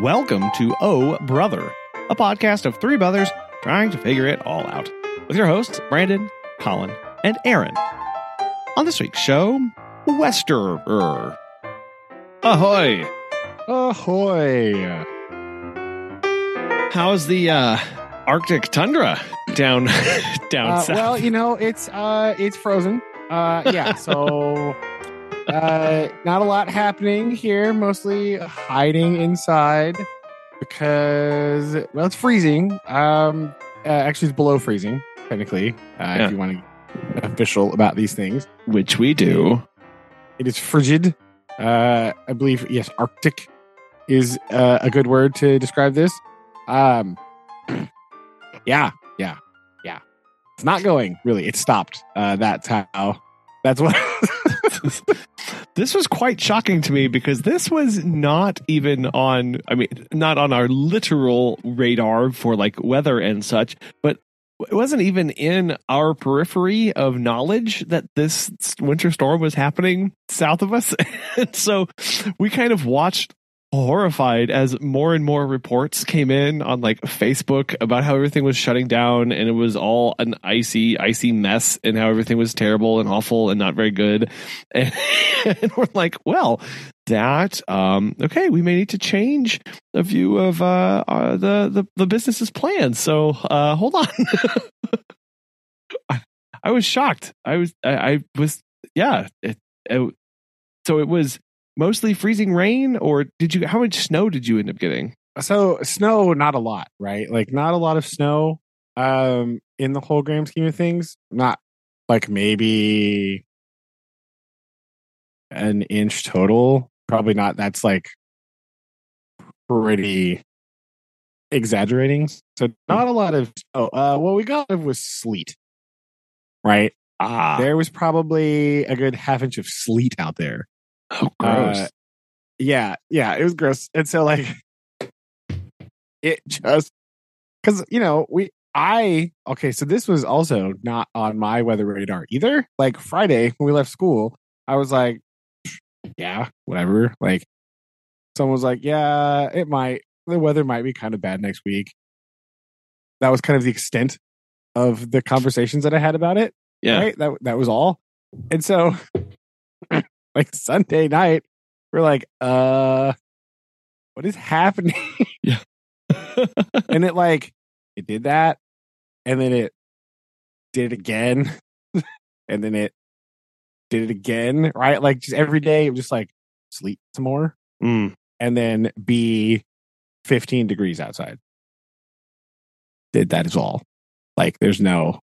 Welcome to Oh Brother, a podcast of three brothers trying to figure it all out. With your hosts, Brandon, Colin, and Aaron. On this week's show, Westerer. Ahoy! Ahoy! How's the uh, Arctic tundra down down Uh, south? well, you know, it's uh it's frozen. Uh yeah, so uh not a lot happening here, mostly hiding inside because well, it's freezing. Um uh, actually it's below freezing technically, uh, Yeah. if you want to official about these things. Which we do. It is frigid. Uh, I believe yes, Arctic is uh, a good word to describe this. Um, yeah, yeah, yeah. It's not going really. It stopped. Uh, that's how. That's what. this was quite shocking to me because this was not even on i mean not on our literal radar for like weather and such but it wasn't even in our periphery of knowledge that this winter storm was happening south of us. And so we kind of watched horrified as more and more reports came in on like Facebook about how everything was shutting down and it was all an icy, icy mess and how everything was terrible and awful and not very good. And, and we're like, well, that um okay, we may need to change the view of uh, uh the, the the business's plans. So uh hold on. I, I was shocked. I was I, I was yeah, it, it, so it was mostly freezing rain or did you how much snow did you end up getting so snow, not a lot, right? Like not a lot of snow. Um, in the whole grand scheme of things, not like maybe an inch total. Probably not. That's like pretty exaggerating. So not a lot of. Oh, uh, what we got was sleet, right? ah There was probably a good half inch of sleet out there. Oh gross Uh, yeah, yeah, it was gross. And so like it just cuz you know, we I okay, so this was also not on my weather radar either. Like Friday when we left school, I was like yeah, whatever. Like someone was like, "Yeah, it might the weather might be kind of bad next week." That was kind of the extent of the conversations that I had about it yeah right? That that was all. And so like Sunday night, we're like, uh what is happening? Yeah. and it like it did that, and then it did it again, and then it did it again, right? Like just every day, it was just like sleep some more, Mm. and then be 15 degrees outside. Did that is all. Like there's no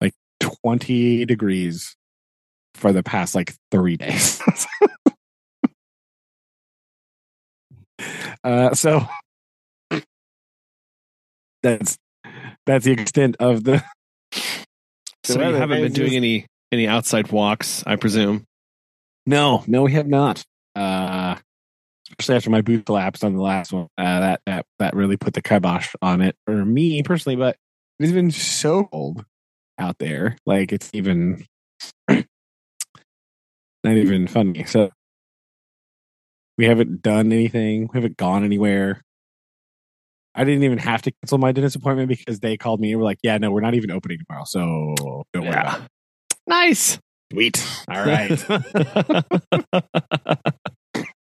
like 20 degrees for the past like three days. uh so that's that's the extent of the so you haven't been doing any any outside walks i presume? No no we have not. Uh especially after my boot collapsed on the last one. Uh that that that really put the kibosh on it for me personally but it's been so cold out there. Like it's even not even funny. So we haven't done anything. We haven't gone anywhere. I didn't even have to cancel my dentist appointment because they called me and were like yeah no we're not even opening tomorrow so don't worry about it. Nice. Sweet. All right.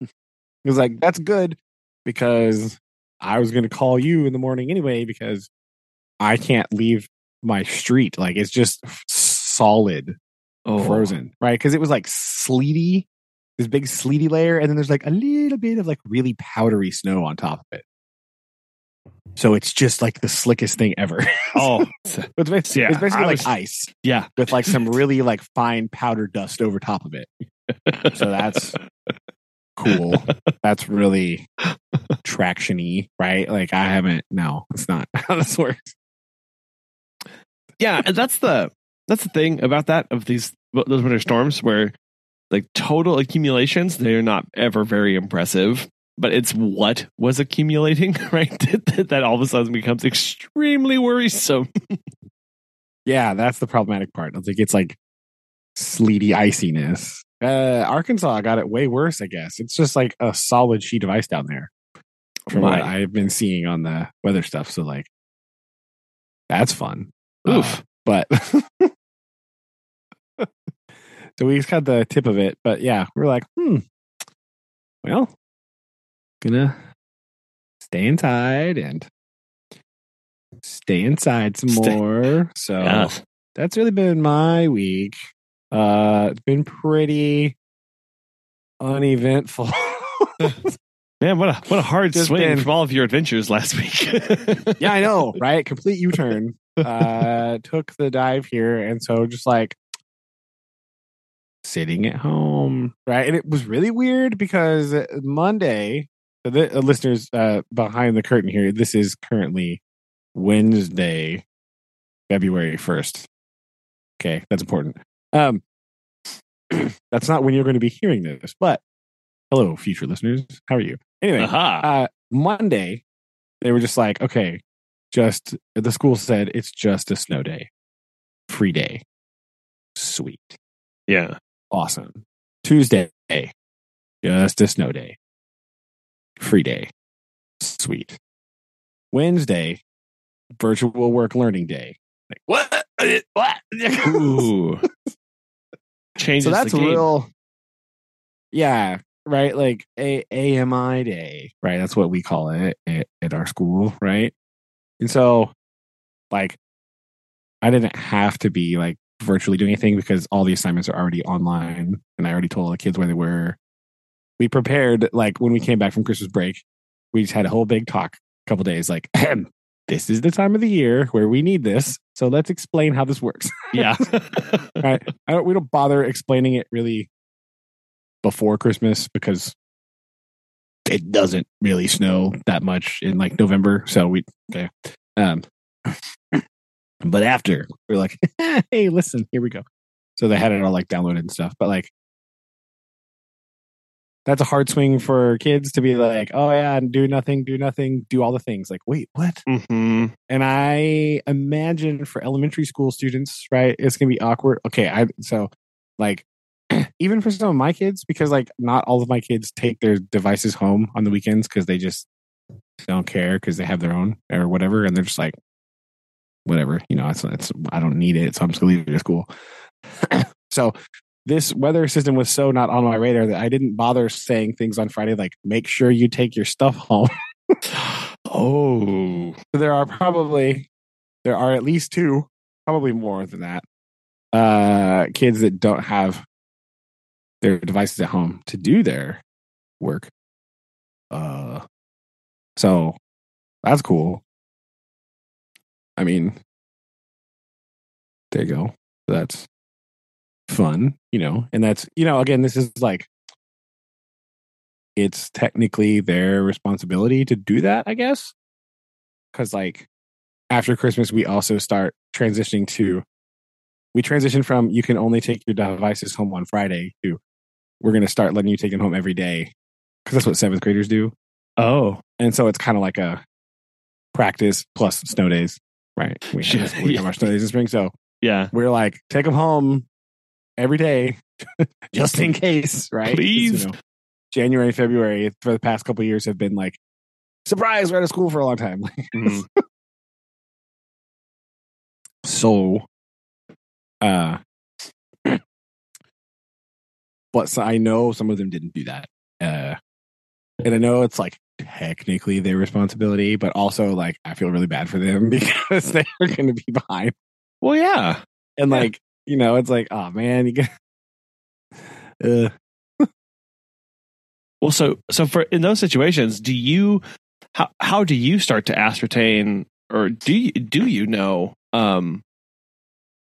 He was like, "That's good," because I was going to call you in the morning anyway because I can't leave my street. Like it's just solid oh frozen, right? Because it was like sleety, this big sleety layer, and then there's like a little bit of like really powdery snow on top of it. So it's just like the slickest thing ever. oh it's basically, Yeah, it's basically like was- ice yeah with like some really like fine powder dust over top of it. So that's cool. That's really tractiony, right? Like I haven't. No, it's not how this works. yeah that's the that's the thing about that of these those winter storms where like total accumulations they're not ever very impressive but it's what was accumulating right that, that all of a sudden becomes extremely worrisome Yeah, that's the problematic part. I think it's like sleety iciness. Uh, Arkansas got it way worse. I guess it's just like a solid sheet of ice down there. from what I've been seeing on the weather stuff. So like, that's fun. Oof. Uh, but so we just got the tip of it. But yeah, we're like, hmm. Well, gonna stay inside and stay inside some Stay- more. So Yeah. that's really been my week. Uh, it's been pretty uneventful. Man, what a what a hard Just swing been- from all of your adventures last week. yeah, I know, right? Complete U turn. Uh, took the dive here, and so just like sitting at home, right? And it was really weird because Monday, so the uh, listeners uh, behind the curtain here, this is currently Wednesday, February first. Okay, that's important. Um, that's not when you're going to be hearing this, but hello, future listeners. How are you? Anyway, uh, Monday, they were just like, okay, just the school said it's just a snow day, free day. Sweet. yeah. Awesome. Tuesday, just a snow day, free day. Sweet. Wednesday, virtual work learning day. Like, what? What? Ooh. Changes so that's the game. real. Yeah, right. Like a AMI day, right? That's what we call it at, at our school, right? And so, like, I didn't have to be like virtually doing anything because all the assignments are already online, and I already told all the kids where they were. We prepared like when we came back from Christmas break, we just had a whole big talk, a couple days, like. This is the time of the year where we need this. So let's explain how this works. Yeah. right? I don't. We don't bother explaining it really before Christmas because it doesn't really snow that much in like November. So we okay. Um, but after we're like, hey, listen, here we go. So they had it all like downloaded and stuff. But like, that's a hard swing for kids to be like, oh yeah, and do nothing, do nothing, do all the things. Like, wait, what? hmm and I imagine for elementary school students, right, it's gonna be awkward. Okay, I so like even for some of my kids, because like not all of my kids take their devices home on the weekends because they just don't care because they have their own or whatever, and they're just like, whatever, you know, it's it's I don't need it, so I'm just gonna leave it at school. so this weather system was so not on my radar that I didn't bother saying things on Friday like make sure you take your stuff home. Oh. So there are probably there are at least two, probably more than that, uh, kids that don't have their devices at home to do their work. Uh, so that's cool. I mean, there you go. That's fun, you know, and that's you know, again, this is like it's technically their responsibility to do that, I guess. Cause like after Christmas, we also start transitioning to we transition from you can only take your devices home on Friday to we're gonna start letting you take them home every day. Cause that's what seventh graders do. Oh. And so it's kind of like a practice plus snow days, right? We have, we have our days in spring. So Yeah. we're like, take them home every day, just in case, right? Please. You know, January, February for the past couple of years have been like, surprise, we're out of school for a long time. Mhm. so, uh, but so I know some of them didn't do that. Uh, and I know it's like technically their responsibility, but also like I feel really bad for them because they are going to be behind. Well, yeah. And Yeah. like, you know, it's like, oh man, you get, uh, Well, so so for in those situations, do you how how do you start to ascertain or do you do you know um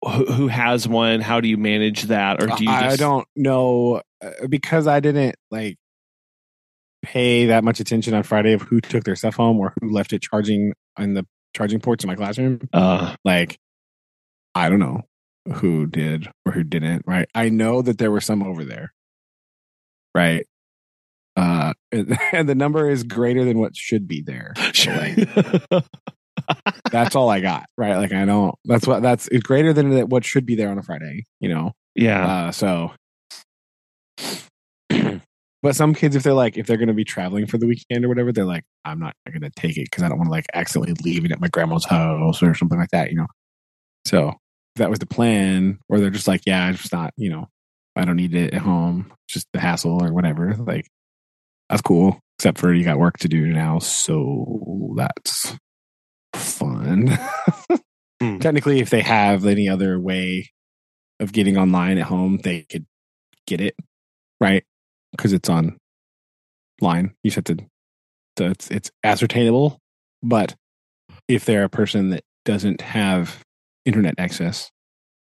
who, who has one? How do you manage that, or do you? I don't know uh, because I didn't like pay that much attention on Friday of who took their stuff home or who left it charging in the charging ports in my classroom. Uh, Like, I don't know who did or who didn't. Right? I know that there were some over there. Right. Uh, and the number is greater than what should be there. That's all I got. Right. Like I don't. That's what. That's it's greater than what should be there on a Friday. You know. yeah. Uh, so But some kids, if they're like, if they're going to be traveling for the weekend or whatever, they're like, I'm not going to take it because I don't want to like accidentally leave it at my grandma's house or something like that, you know? So if that was the plan, or they're just like, yeah, it's just not, you know, I don't need it at home, just the hassle or whatever. Like, that's cool, except for you got work to do now. So that's fun. Hmm. Technically, if they have any other way of getting online at home, they could get it, right? Because it's on line. You just have to, it's, it's ascertainable. But if they're a person that doesn't have internet access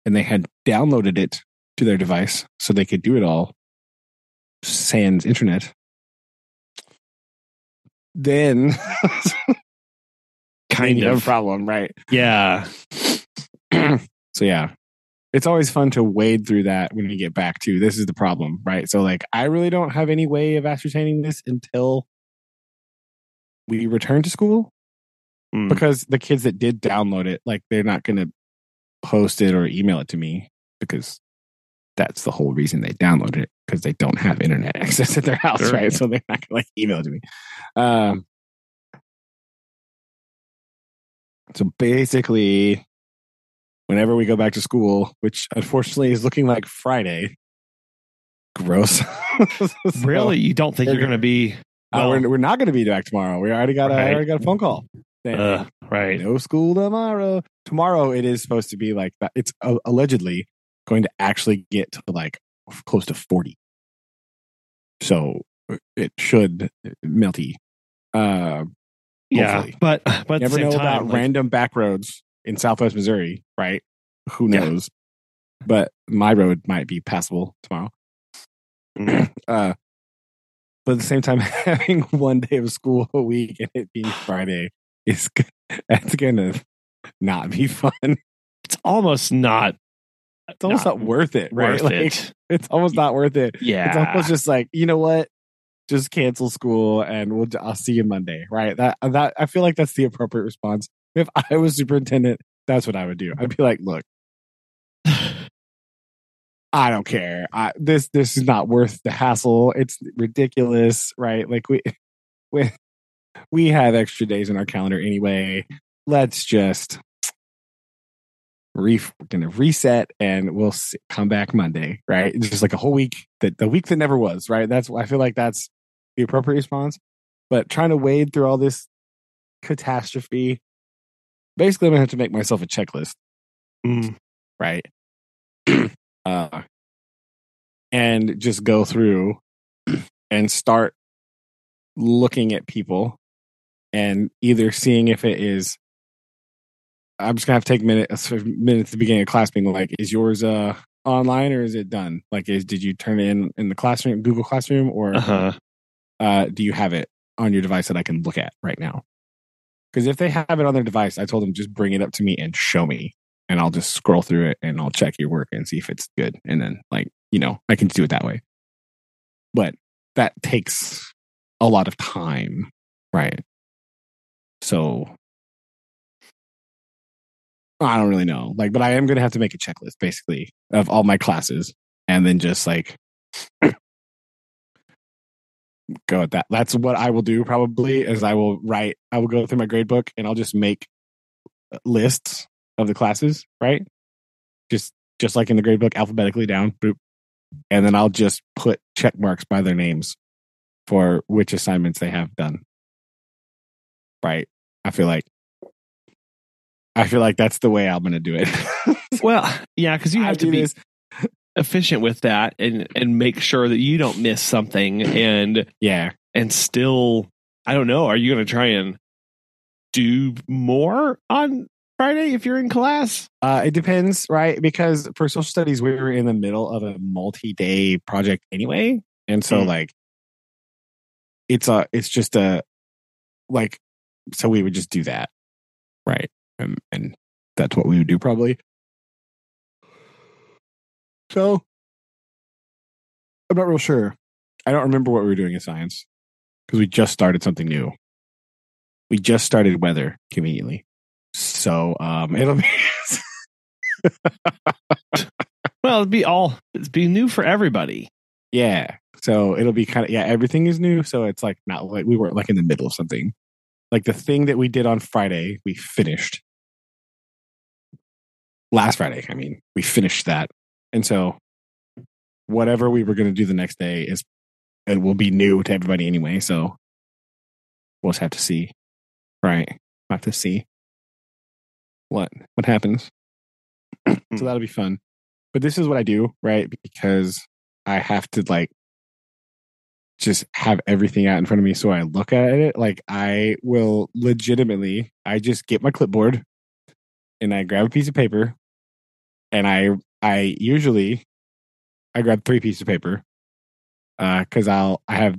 and they had downloaded it to their device so they could do it all sans internet, then Kind you have a of. problem, right? Yeah. so yeah it's always fun to wade through that when we get back to this is the problem right so like i really don't have any way of ascertaining this until we return to school Mm. because the kids that did download it like they're not going to post it or email it to me because that's the whole reason they downloaded it because they don't have internet access at their house Sure. right so they're not going to like email it to me um so basically whenever we go back to school which unfortunately is looking like friday gross So, Really? You don't think you're going to be. uh, we're, we're not going to be back tomorrow we already got a, Right. already got a phone call saying, uh, right. no school tomorrow. Tomorrow it is supposed to be like that. It's uh, allegedly going to actually get to like close to 40. So uh, it should melty. Uh, Yeah. hopefully. But, but at the never same know time, about like, random back roads in Southwest Missouri, right? Who Yeah. knows? But my road might be passable tomorrow. Mm. uh, but at the same time, having one day of school a week and it being Friday is that's gonna not be fun. it's almost not It's almost not, worth it, right? worth Like, it. It's almost not worth it. Yeah. It's almost just like you know what, just cancel school and we'll. I'll see you Monday, right? That that I feel like that's the appropriate response. If I was superintendent, that's what I would do. I'd be like, look, I don't care. I, this this is not worth the hassle. It's ridiculous, right? Like we we we have extra days in our calendar anyway. Let's just re gonna reset and we'll come back Monday, right? It's just like a whole week that the week that never was, right? That's I feel like that's the appropriate response. But trying to wade through all this catastrophe, basically, I'm gonna have to make myself a checklist Mm. right? uh, and just go through and start looking at people and either seeing if it is. I'm just gonna have to take a minute, a minute at the beginning of class, being like, "Is yours uh online or is it done? Like, is did you turn it in in the classroom, Google Classroom, or Uh-huh. uh, do you have it on your device that I can look at right now? Because if they have it on their device, I told them just bring it up to me and show me, and I'll just scroll through it and I'll check your work and see if it's good, and then like you know I can do it that way. But that takes a lot of time, right? So I don't really know, like, but I am going to have to make a checklist basically of all my classes, and then just like go at that. That's what I will do probably is I will write I will go through my grade book and I'll just make uh, lists of the classes, right? Just just like in the grade book alphabetically down, boop. And then I'll just put check marks by their names for which assignments they have done. Right? I feel like I feel like that's the way I'm going to do it. Well, yeah, because you I have to be this- efficient with that and and make sure that you don't miss something and yeah. and still I don't know, are you going to try and do more on Friday if you're in class? Uh, it depends, right? Because for social studies, we were in the middle of a multi-day project anyway, and so Mm. like, it's a, it's just a, like, so we would just do that, right? And, and that's what we would do probably. So, I'm not real sure. I don't remember what we were doing in science because we just started something new. We just started weather conveniently. So um it'll be Well, it'll be all it'd be new for everybody. yeah. So it'll be kind of yeah, everything is new. So it's like not like we weren't like in the middle of something. Like the thing that we did on Friday, we finished. Last Friday, I mean, we finished that. And so whatever we were gonna do the next day is it will be new to everybody anyway. So we'll just have to see. Right. We'll have to see what what happens. so that'll be fun. But this is what I do, right? Because I have to like just have everything out in front of me so I look at it. Like I will legitimately, I just get my clipboard and I grab a piece of paper and I I usually I grab three pieces of paper because uh, I'll I have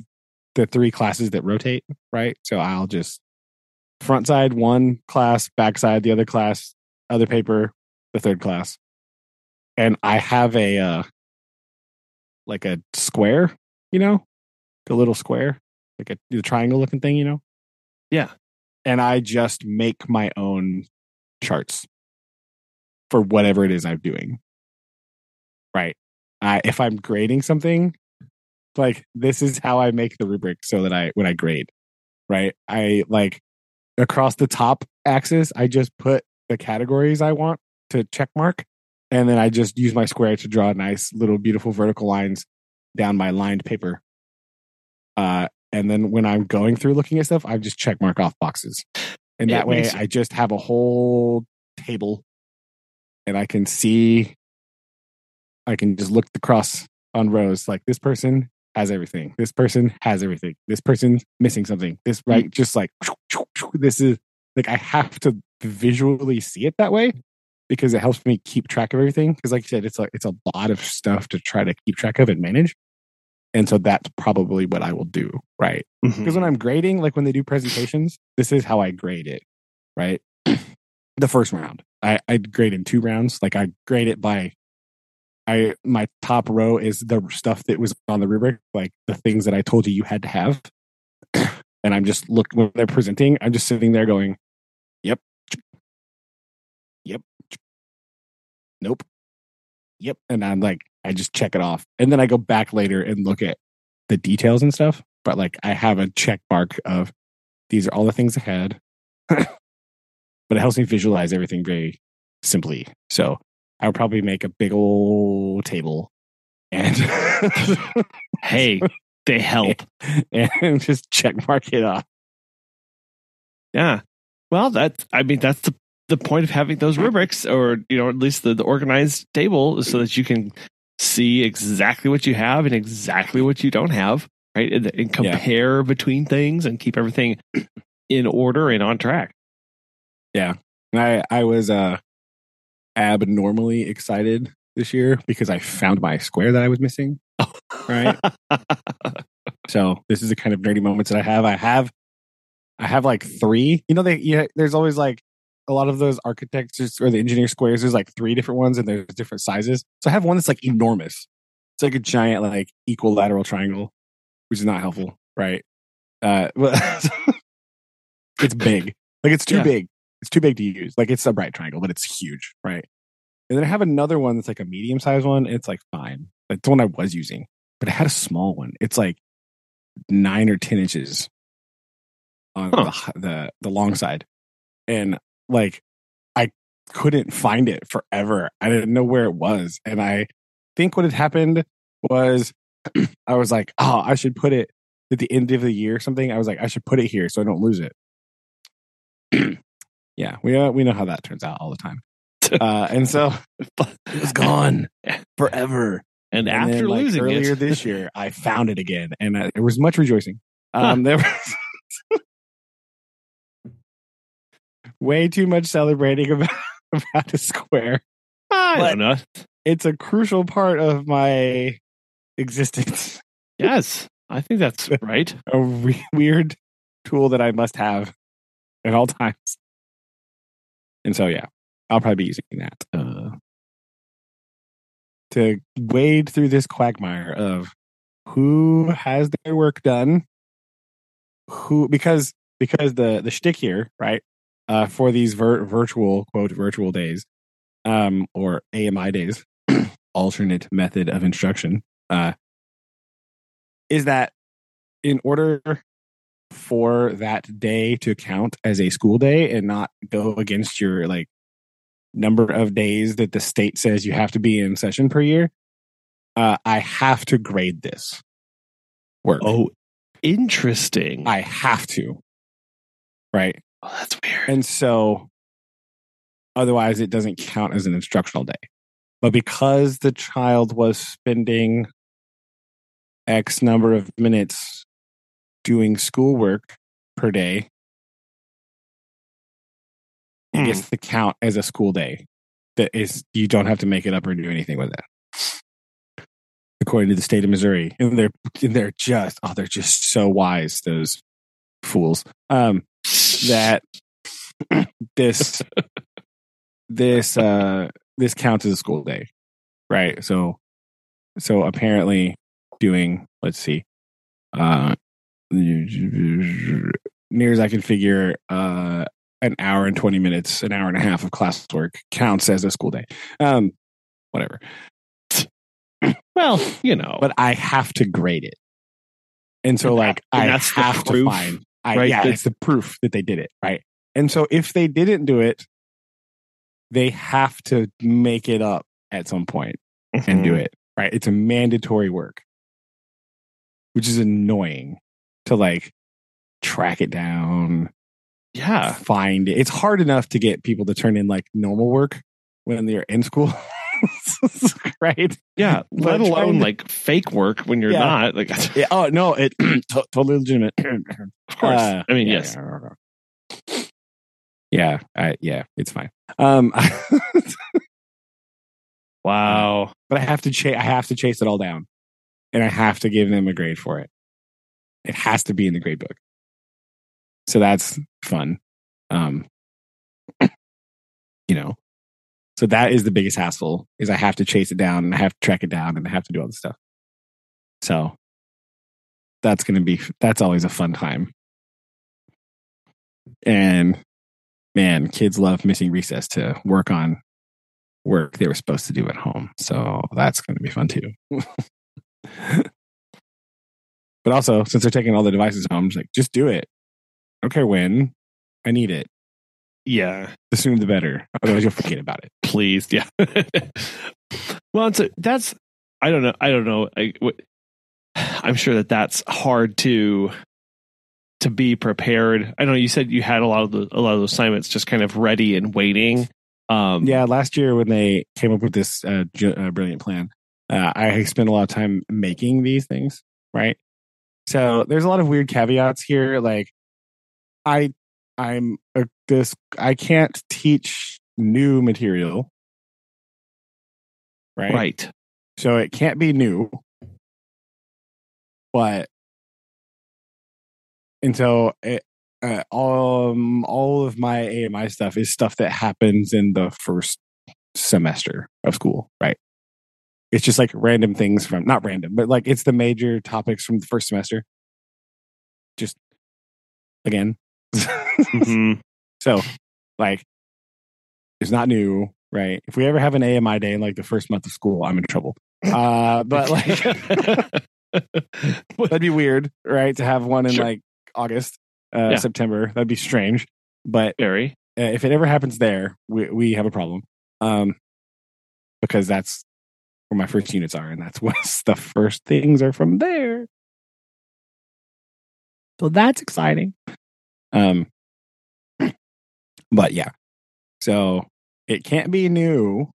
the three classes that rotate, right? So I'll just front side one class, back side the other class, other paper the third class, and I have a uh, like a square, you know, a little square, like a the triangle looking thing, you know. Yeah, and I just make my own charts for whatever it is I'm doing. Right. I, if I'm grading something, like this is how I make the rubric so that I when I grade, right? I like across the top axis, I just put the categories I want to check mark, and then I just use my square to draw nice little beautiful vertical lines down my lined paper. Uh, and then when I'm going through looking at stuff, I just check mark off boxes, and that way I just have a whole table, and I can see. I can just look across on rows like this person has everything. This person has everything. This person missing something. This mm. right, just like this is like I have to visually see it that way because it helps me keep track of everything. Because like you said, it's like it's a lot of stuff to try to keep track of and manage. And so that's probably what I will do, right? Because mm-hmm. when I'm grading, like when they do presentations, this is how I grade it, right? the first round, I, I grade in two rounds. Like I grade it by I my top row is the stuff that was on the rubric, like the things that I told you you had to have. and I'm just looking when they're presenting, I'm just sitting there going, "Yep, yep, nope, yep," and I'm like, I just check it off, and then I go back later and look at the details and stuff. But like, I have a check mark of these are all the things I had, but it helps me visualize everything very simply. So I would probably make a big old table and hey, they help and just check mark it off. Yeah. Well, that's I mean that's the the point of having those rubrics or you know at least the, the organized table so that you can see exactly what you have and exactly what you don't have, right? And, and compare yeah. between things and keep everything in order and on track. Yeah. I I was uh abnormally excited this year because I found my square that I was missing. right. so this is the kind of nerdy moments that I have. I have, I have like three. You know, they yeah. There's always like a lot of those architects or the engineer squares. There's like three different ones and there's different sizes. So I have one that's like enormous. It's like a giant like equilateral triangle, which is not helpful, right? Uh, but it's big. Like it's too yeah. big it's too big to use. Like it's a right triangle, but it's huge, right? And then I have another one that's like a medium sized one. It's like fine. That's the one I was using, but I had a small one. It's like nine or ten inches on huh. the, the the long side, and like I couldn't find it forever. I didn't know where it was, and I think what had happened was I was like, oh, I should put it at the end of the year or something. I was like, I should put it here so I don't lose it. yeah, we uh, we know how that turns out all the time. Uh, and so it was gone forever. And, and after then, like, losing earlier it. this year, I found it again, and uh, there was much rejoicing. Um, huh. There was way too much celebrating about about a square. I but don't know. It's a crucial part of my existence. Yes, I think that's right. a re- weird tool that I must have at all times. And so, yeah, I'll probably be using that uh, to wade through this quagmire of who has their work done, who because because the the shtick here, right, uh, for these vir- virtual quote virtual days, um, or AMI days, alternate method of instruction, uh, is that in order for that day to count as a school day and not go against your like number of days that the state says you have to be in session per year, uh, I have to grade this work. Oh, interesting. I have to. Right. oh, that's weird. And so otherwise it doesn't count as an instructional day. But because the child was spending X number of minutes doing schoolwork per day, Hmm. gets to count as a school day. That is, you don't have to make it up or do anything with it. According to the state of Missouri, and they're and they're just oh they're just so wise those fools. Um, that this this uh this counts as a school day right so so apparently doing let's see uh near as i can figure uh an hour and 20 minutes an hour and a half of classwork counts as a school day. Um whatever. Well, you know, but i have to grade it. And so And like that- i have to proof, find I, right? yeah it's the proof that they did it right? And so if they didn't do it they have to make it up at some point and do Mhm. it right? It's a mandatory work which is annoying to like track it down Yeah. find it it's hard enough to get people to turn in like normal work when they're in school right Yeah. But Let alone to- like fake work when you're Yeah. not. Like, yeah, oh no it to- totally legitimate of course. Uh, I mean, yeah, yes. yeah, yeah I, yeah it's fine um Wow. but I have to chase. I have to chase it all down, and I have to give them a grade for it. It has to be in the grade book, so that's fun. Um, you know, so that is the biggest hassle is I have to chase it down and I have to track it down and I have to do all this stuff. So that's gonna be that's always a fun time, and man, kids love missing recess to work on work they were supposed to do at home. So that's going to be fun too. but also, since they're taking all the devices home, just like just do it. I don't care when. I need it. Yeah. The sooner the better. Otherwise, you'll forget about it. Please. Yeah. well, it's a, that's, I don't know. I don't know. I, I'm sure that that's hard to, to be prepared. I know you said you had a lot of the, a lot of those assignments just kind of ready and waiting. Um, Yeah, last year when they came up with this uh, ju- uh, brilliant plan, uh, I spent a lot of time making these things. Right. So there's a lot of weird caveats here. Like, I, I'm uh, this. I can't teach new material. Right. Right. So it can't be new. But and so it, uh, um, all of my AMI stuff is stuff that happens in the first semester of school, right? It's just like random things from not random, but like it's the major topics from the first semester. Just again. Mhm. So, like, it's not new, right? If we ever have an AMI day in like the first month of school, I'm in trouble. Uh, but like, that'd be weird, right? To have one in Sure. like August, uh, Yeah. September, that'd be strange. But Very. uh, if it ever happens there, we we have a problem, um, because that's where my first units are, and that's what the first things are from there. So that's exciting. Um, but yeah, so it can't be new.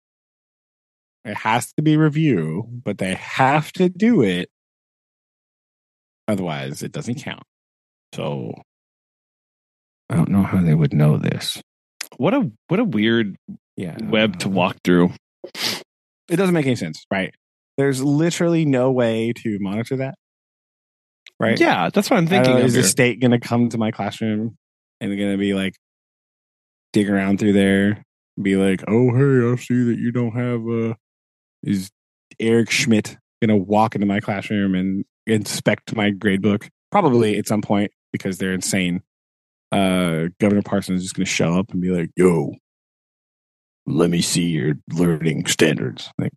It has to be review, but they have to do it. Otherwise, it doesn't count. So I don't know how they would know this. What a what a weird Yeah, web to walk through. It doesn't make any sense, right? There's literally no way to monitor that, right? Yeah, that's what I'm thinking. know, is the state going to come to my classroom and going to be like, dig around through there, be like, oh, hey, I see that you don't have, uh, is Eric Schmitt going to walk into my classroom and inspect my grade book? Probably at some point because they're insane. Uh, Governor Parsons is just going to show up and be like, yo, let me see your learning standards. Like,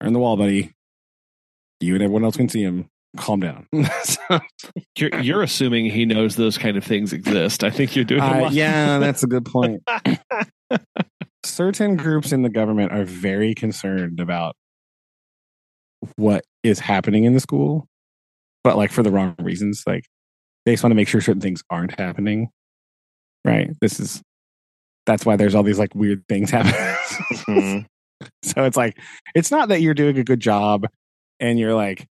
on the wall, buddy. You and everyone else can see him. calm down. So, you're, you're assuming he knows those kind of things exist. I think you're doing. Uh, yeah, that's a good point. Certain groups in the government are very concerned about what is happening in the school, but like for the wrong reasons. Like they just want to make sure certain things aren't happening. Right. This is that's why there's all these like weird things happening. mm-hmm. So it's like it's not that you're doing a good job and you're like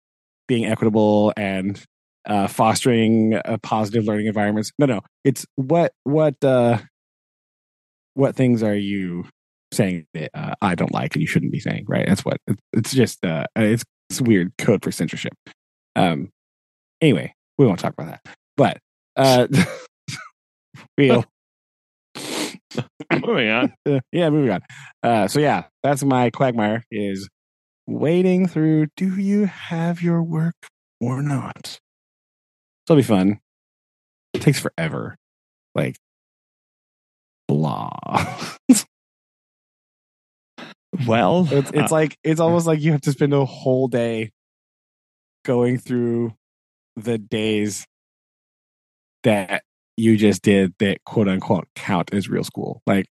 being equitable and uh, fostering a positive learning environments. No, no, it's what what uh, what things are you saying that uh, I don't like and you shouldn't be saying, right? That's what it's just uh, it's, it's weird code for censorship. Um, anyway, we won't talk about that, but uh, we'll moving on. yeah, moving on. Uh, so yeah, that's my quagmire is wading through. Do you have your work or not? It'll be fun. It takes forever. Like blah. well, it's, it's uh, like it's almost like you have to spend a whole day going through the days that you just did that quote unquote count as real school. Like,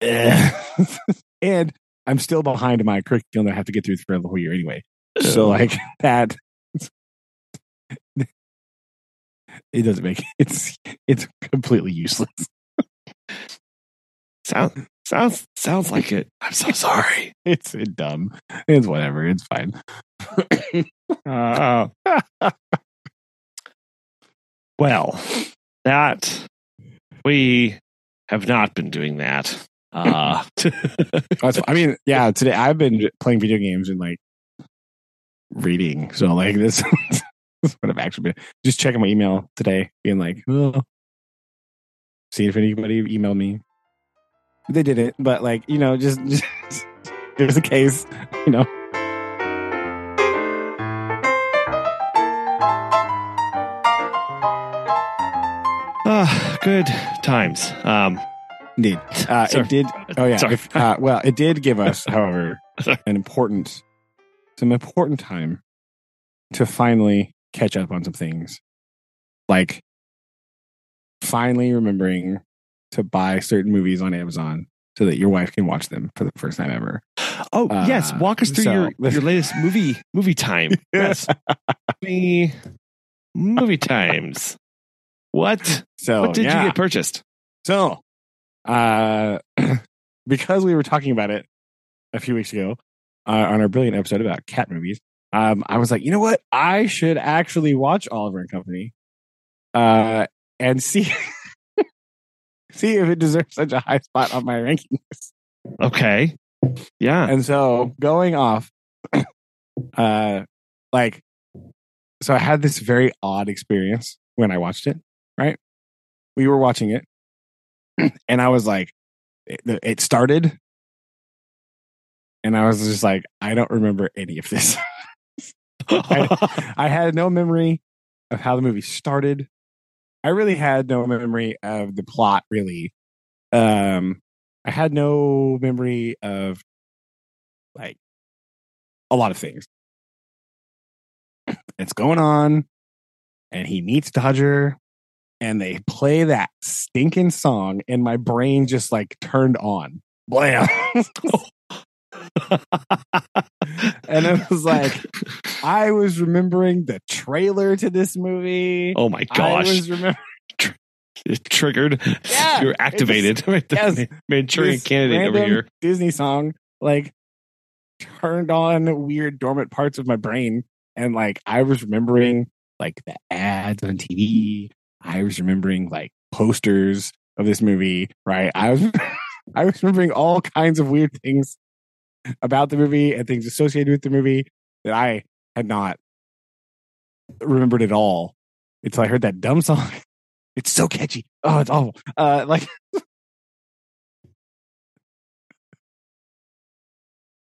eh. and I'm still behind my curriculum that I have to get through for the whole year anyway. So like that, it doesn't make it's it's completely useless. Sounds sounds sounds like it. I'm so sorry. it's dumb. It's whatever. It's fine. uh, well, that we have not been doing that. Uh, I mean, yeah, today I've been playing video games and like reading. So like this, is what I've actually been just checking my email today, being like, oh, see if anybody emailed me. They didn't, but like you know, just, just there's a case, you know. Good times. Um, Indeed, uh, it did. Oh yeah. If, uh, well, it did give us, however, an important, some important time to finally catch up on some things, like finally remembering to buy certain movies on Amazon so that your wife can watch them for the first time ever. Oh uh, yes, walk us through so, your your latest movie movie time. Yes, movie movie times. What? So what did yeah. you get purchased? So, uh, because we were talking about it a few weeks ago uh, on our brilliant episode about cat movies, um, I was like, you know what? I should actually watch Oliver and Company, uh, and see see if it deserves such a high spot on my rankings. Okay. Yeah. And so going off, uh, like, so I had this very odd experience when I watched it right? We were watching it, and I was like, it, it started, and I was just like, I don't remember any of this. I, I had no memory of how the movie started. I really had no memory of the plot, really. Um, I had no memory of like a lot of things. It's going on, and he meets Dodger, and they play that stinking song, and my brain just like turned on. Blam. and it was like I was remembering the trailer to this movie. Oh my gosh! I was remembering. It triggered. Yeah, you're activated. Just, right, yes, Manchurian candidate over here. Disney song like turned on weird dormant parts of my brain, and like I was remembering like the ads on TV I was remembering like posters of this movie, right? I was I was remembering all kinds of weird things about the movie and things associated with the movie that I had not remembered at all until I heard that dumb song. It's so catchy. Oh, it's awful. Uh, like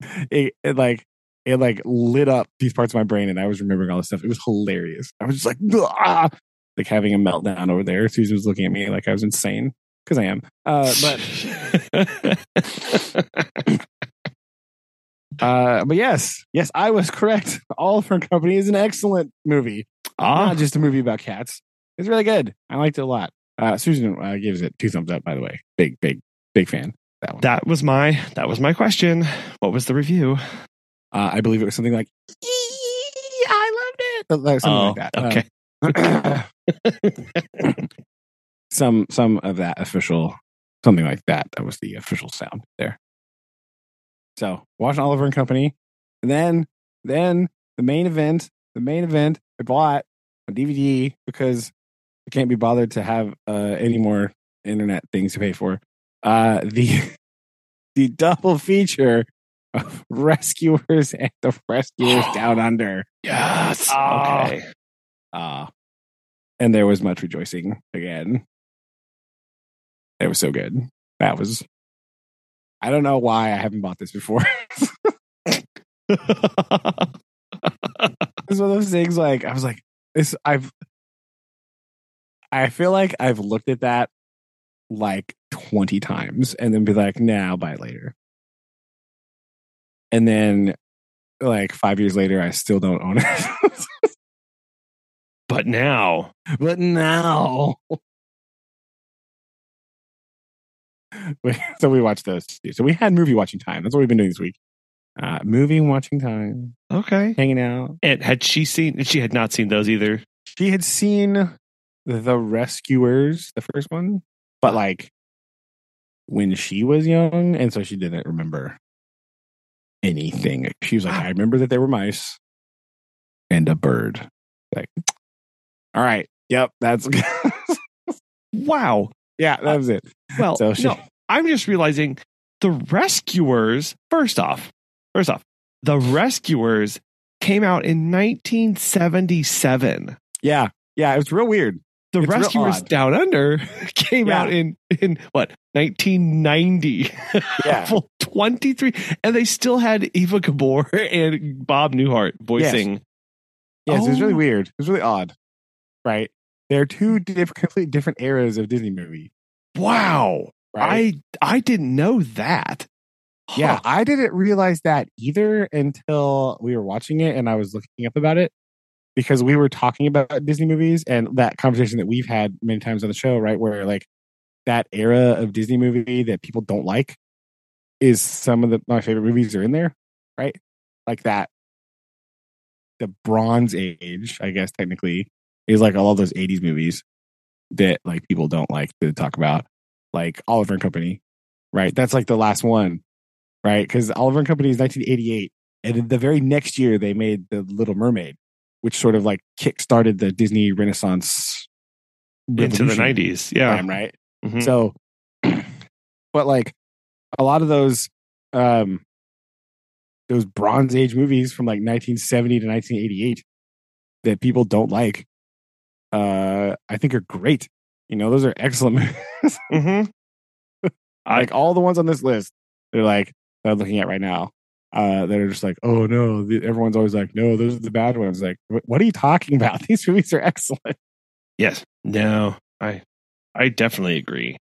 it, it like it like lit up these parts of my brain and I was remembering all this stuff. It was hilarious. I was just like, ah! Like having a meltdown over there. Susan was looking at me like I was insane because I am. Uh, but Uh, but yes, yes, I was correct. Oliver and Company is an excellent movie. Ah, Not just a movie about cats. It's really good. I liked it a lot. Uh, Susan uh, gives it two thumbs up. By the way, big, big, big fan. That one. that was my that was my question. What was the review? Uh, I believe it was something like, "I loved it," like something like that. Oh, okay. Some some of that official something like that. That was the official sound there. So watching Oliver and Company, and then then the main event, the main event I bought a DVD because I can't be bothered to have uh, any more internet things to pay for. Uh, the the double feature of Rescuers and the Rescuers Down Under. yes. Ah. Okay. Uh, and there was much rejoicing again. It was so good. That was. I don't know why I haven't bought this before. it's one of those things like I was like, this I've I feel like I've looked at that like 20 times and then be like, nah, buy it later. And then like five years later, I still don't own it. but now, but now so we watched those. So we had movie watching time. That's what we've been doing this week. Uh, movie watching time, okay. hanging out. And had she seen? She had not seen those either. She had seen The Rescuers, the first one, but like when she was young, and so she didn't remember anything. She was like, I remember that there were mice and a bird. Like, all right, yep, that's Wow. yeah, that was it. Well, So she- no, I'm just realizing the rescuers. First off, first off, the rescuers came out in 1977. Yeah, yeah, it was real weird. The It's rescuers down under came Yeah. out in in what 1990. Yeah. Full 23, and they still had Eva Gabor and Bob Newhart voicing. Yes, it was really Oh. weird. It was really odd, right? They're two mm. diff- completely different eras of Disney movie. Wow, Right? I I didn't know that. Yeah, I didn't realize that either until we were watching it and I was looking up about it because we were talking about Disney movies and that conversation that we've had many times on the show, right? Where like that era of Disney movie that people don't like is some of the my favorite movies are in there, right? Like that the bronze age, I guess technically, is like all those 80s movies that like people don't like to talk about, like Oliver and Company, right? That's like the last one right? Because Oliver and Company is 1988, and the very next year they made the Little Mermaid, which sort of like kick-started the Disney Renaissance into the 90s. Yeah. time, right? Mhm. So, but like a lot of those, um, those Bronze Age movies from like 1970 to 1988 that people don't like, uh, I think are great. You know, those are excellent movies. Mhm. I- like all the ones on this list, they're like that I'm looking at right now. Uh, that are just like, oh no, the, everyone's always like, no, those are the bad ones. Like, what, what are you talking about? These movies are excellent. Yes. No. I I definitely agree.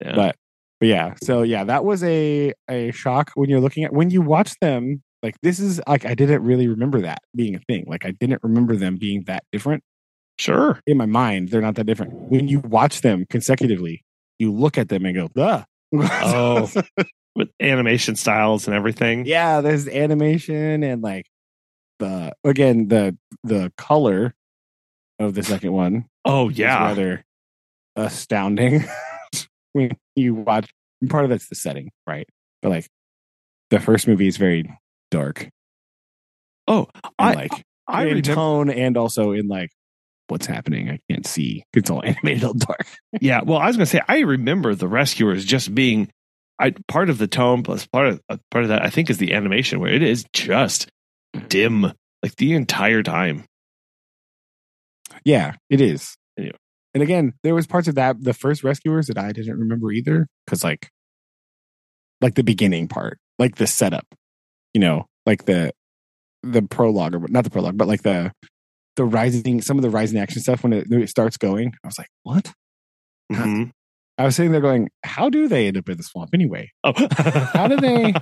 Yeah. But, but yeah, so yeah, that was a a shock when you're looking at when you watch them. Like, this is like I didn't really remember that being a thing. Like, I didn't remember them being that different sure. in my mind. They're not that different. When you watch them consecutively, you look at them and go, ah. Oh. With animation styles and everything. yeah there's animation and like the again the the color of the second one Oh is yeah. rather astounding when you watch and part of that's the setting right but like the first movie is very dark Oh, and I like I in remember. tone and also in like what's happening i can't see it's all animated all dark Yeah. Well, I was going to say I remember the rescuers just being I part of the tone plus part of uh, part of that I think is the animation where it is just dim like the entire time. yeah it is Yeah. and again there was parts of that the first rescuers that i didn't remember either because like like the beginning part like the setup you know like the the prologue or not the prologue but like the the rising some of the rising action stuff when it, when it starts going i was like what Mhm. i was sitting there going how do they end up in the swamp anyway Oh. How do they-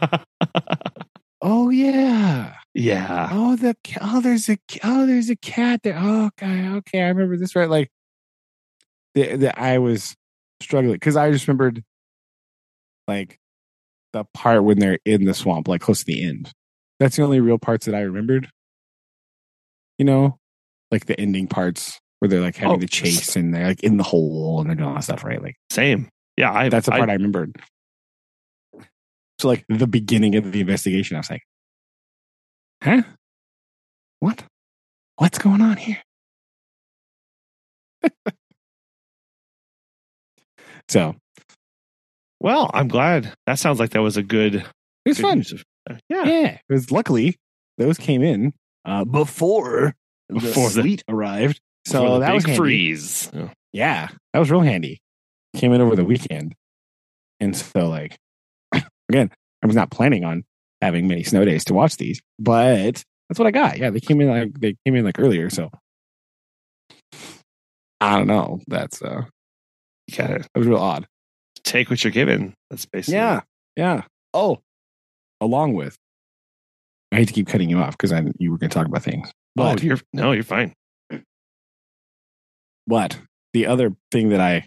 oh yeah, Yeah. oh the oh there's a oh there's a cat there. Oh okay, okay, I remember this right. Like the, the I was struggling because I just remembered like the part when they're in the swamp, like close to the end. That's the only real parts that I remembered. You know, like the ending parts where they're like having Oh, the chase and they're like in the hole and they're doing all that stuff, right? Like Same. Yeah. I, that's the part I, remembered. So like the beginning of the investigation, I was like, huh? What? What's going on here? so well, I'm glad. That sounds like that was a good. it was good fun. of- uh, yeah. Yeah. It was luckily those came in uh, before, Before the the- arrived. So the that was handy. freeze. Yeah. Yeah, that was real handy. Came in over the weekend. And so like again, I was not planning on having many snow days to watch these, but that's what I got. Yeah, they came in like they came in like earlier, so I don't know. That's uh gotta that was real odd. take what you're given. That's basically. Yeah. Yeah. Oh. Along with I hate to keep cutting you off because I you were gonna talk about things. Oh, you're no, you're fine. What? the other thing that I,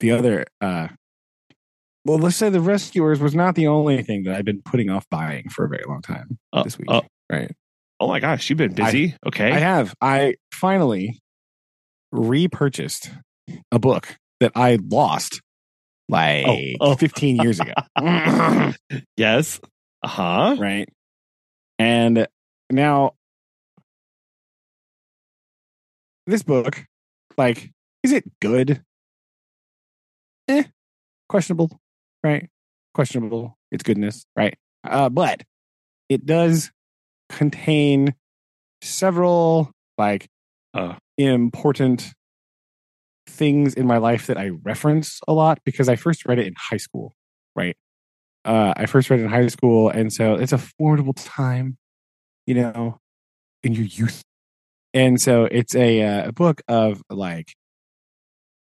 the other, uh, well, let's say the Rescuers was not the only thing that I've been putting off buying for a very long time Uh, this week. uh, right. oh my gosh, you've been busy. okay. I have. I finally repurchased a book that I lost like Oh, oh. 15 years ago. yes. Uh huh. right. And now this book, like, is it good? Eh, questionable, right? Questionable. Its goodness, right? Uh, but it does contain several like Uh. important things in my life that I reference a lot because I first read it in high school, right? Uh, I first read it in high school, and so it's a formidable time, you know, in your youth. And so it's a, uh, a book of like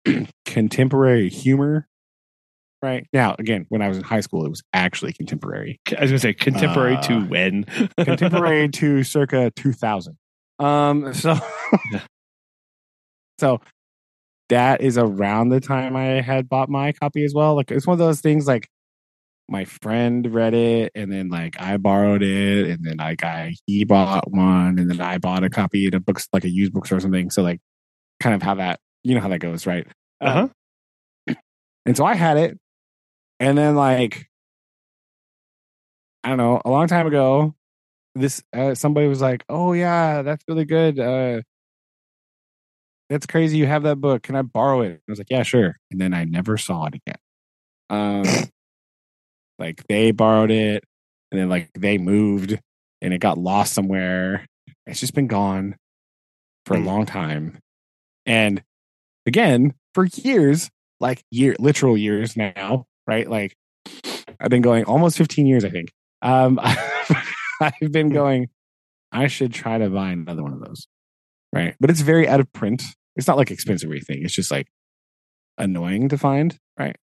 contemporary humor. Right now, again, when I was in high school, it was actually contemporary, I was gonna say contemporary to Uh, when. contemporary to circa 2000. Um, so, so that is around the time I had bought my copy as well. Like it's one of those things like my friend read it and then like I borrowed it and then like I he bought one and then I bought a copy at a books like a used bookstore or something. So like kind of how that you know how that goes, right? Uh huh. And so I had it. And then like I don't know, a long time ago, this uh, somebody was like, "Oh yeah, that's really good. Uh that's crazy you have that book. Can I borrow it?" I was like, "Yeah, sure." And then I never saw it again. Um like they borrowed it and then like they moved and it got lost somewhere. It's just been gone for a Hmm. long time. And again, for years, like year literal years now, right? Like I've been going almost 15 years, I think. Um I've been going, I should try to buy another one of those. Right. But it's very out of print. It's not like expensive or anything. It's just like annoying to find. Right.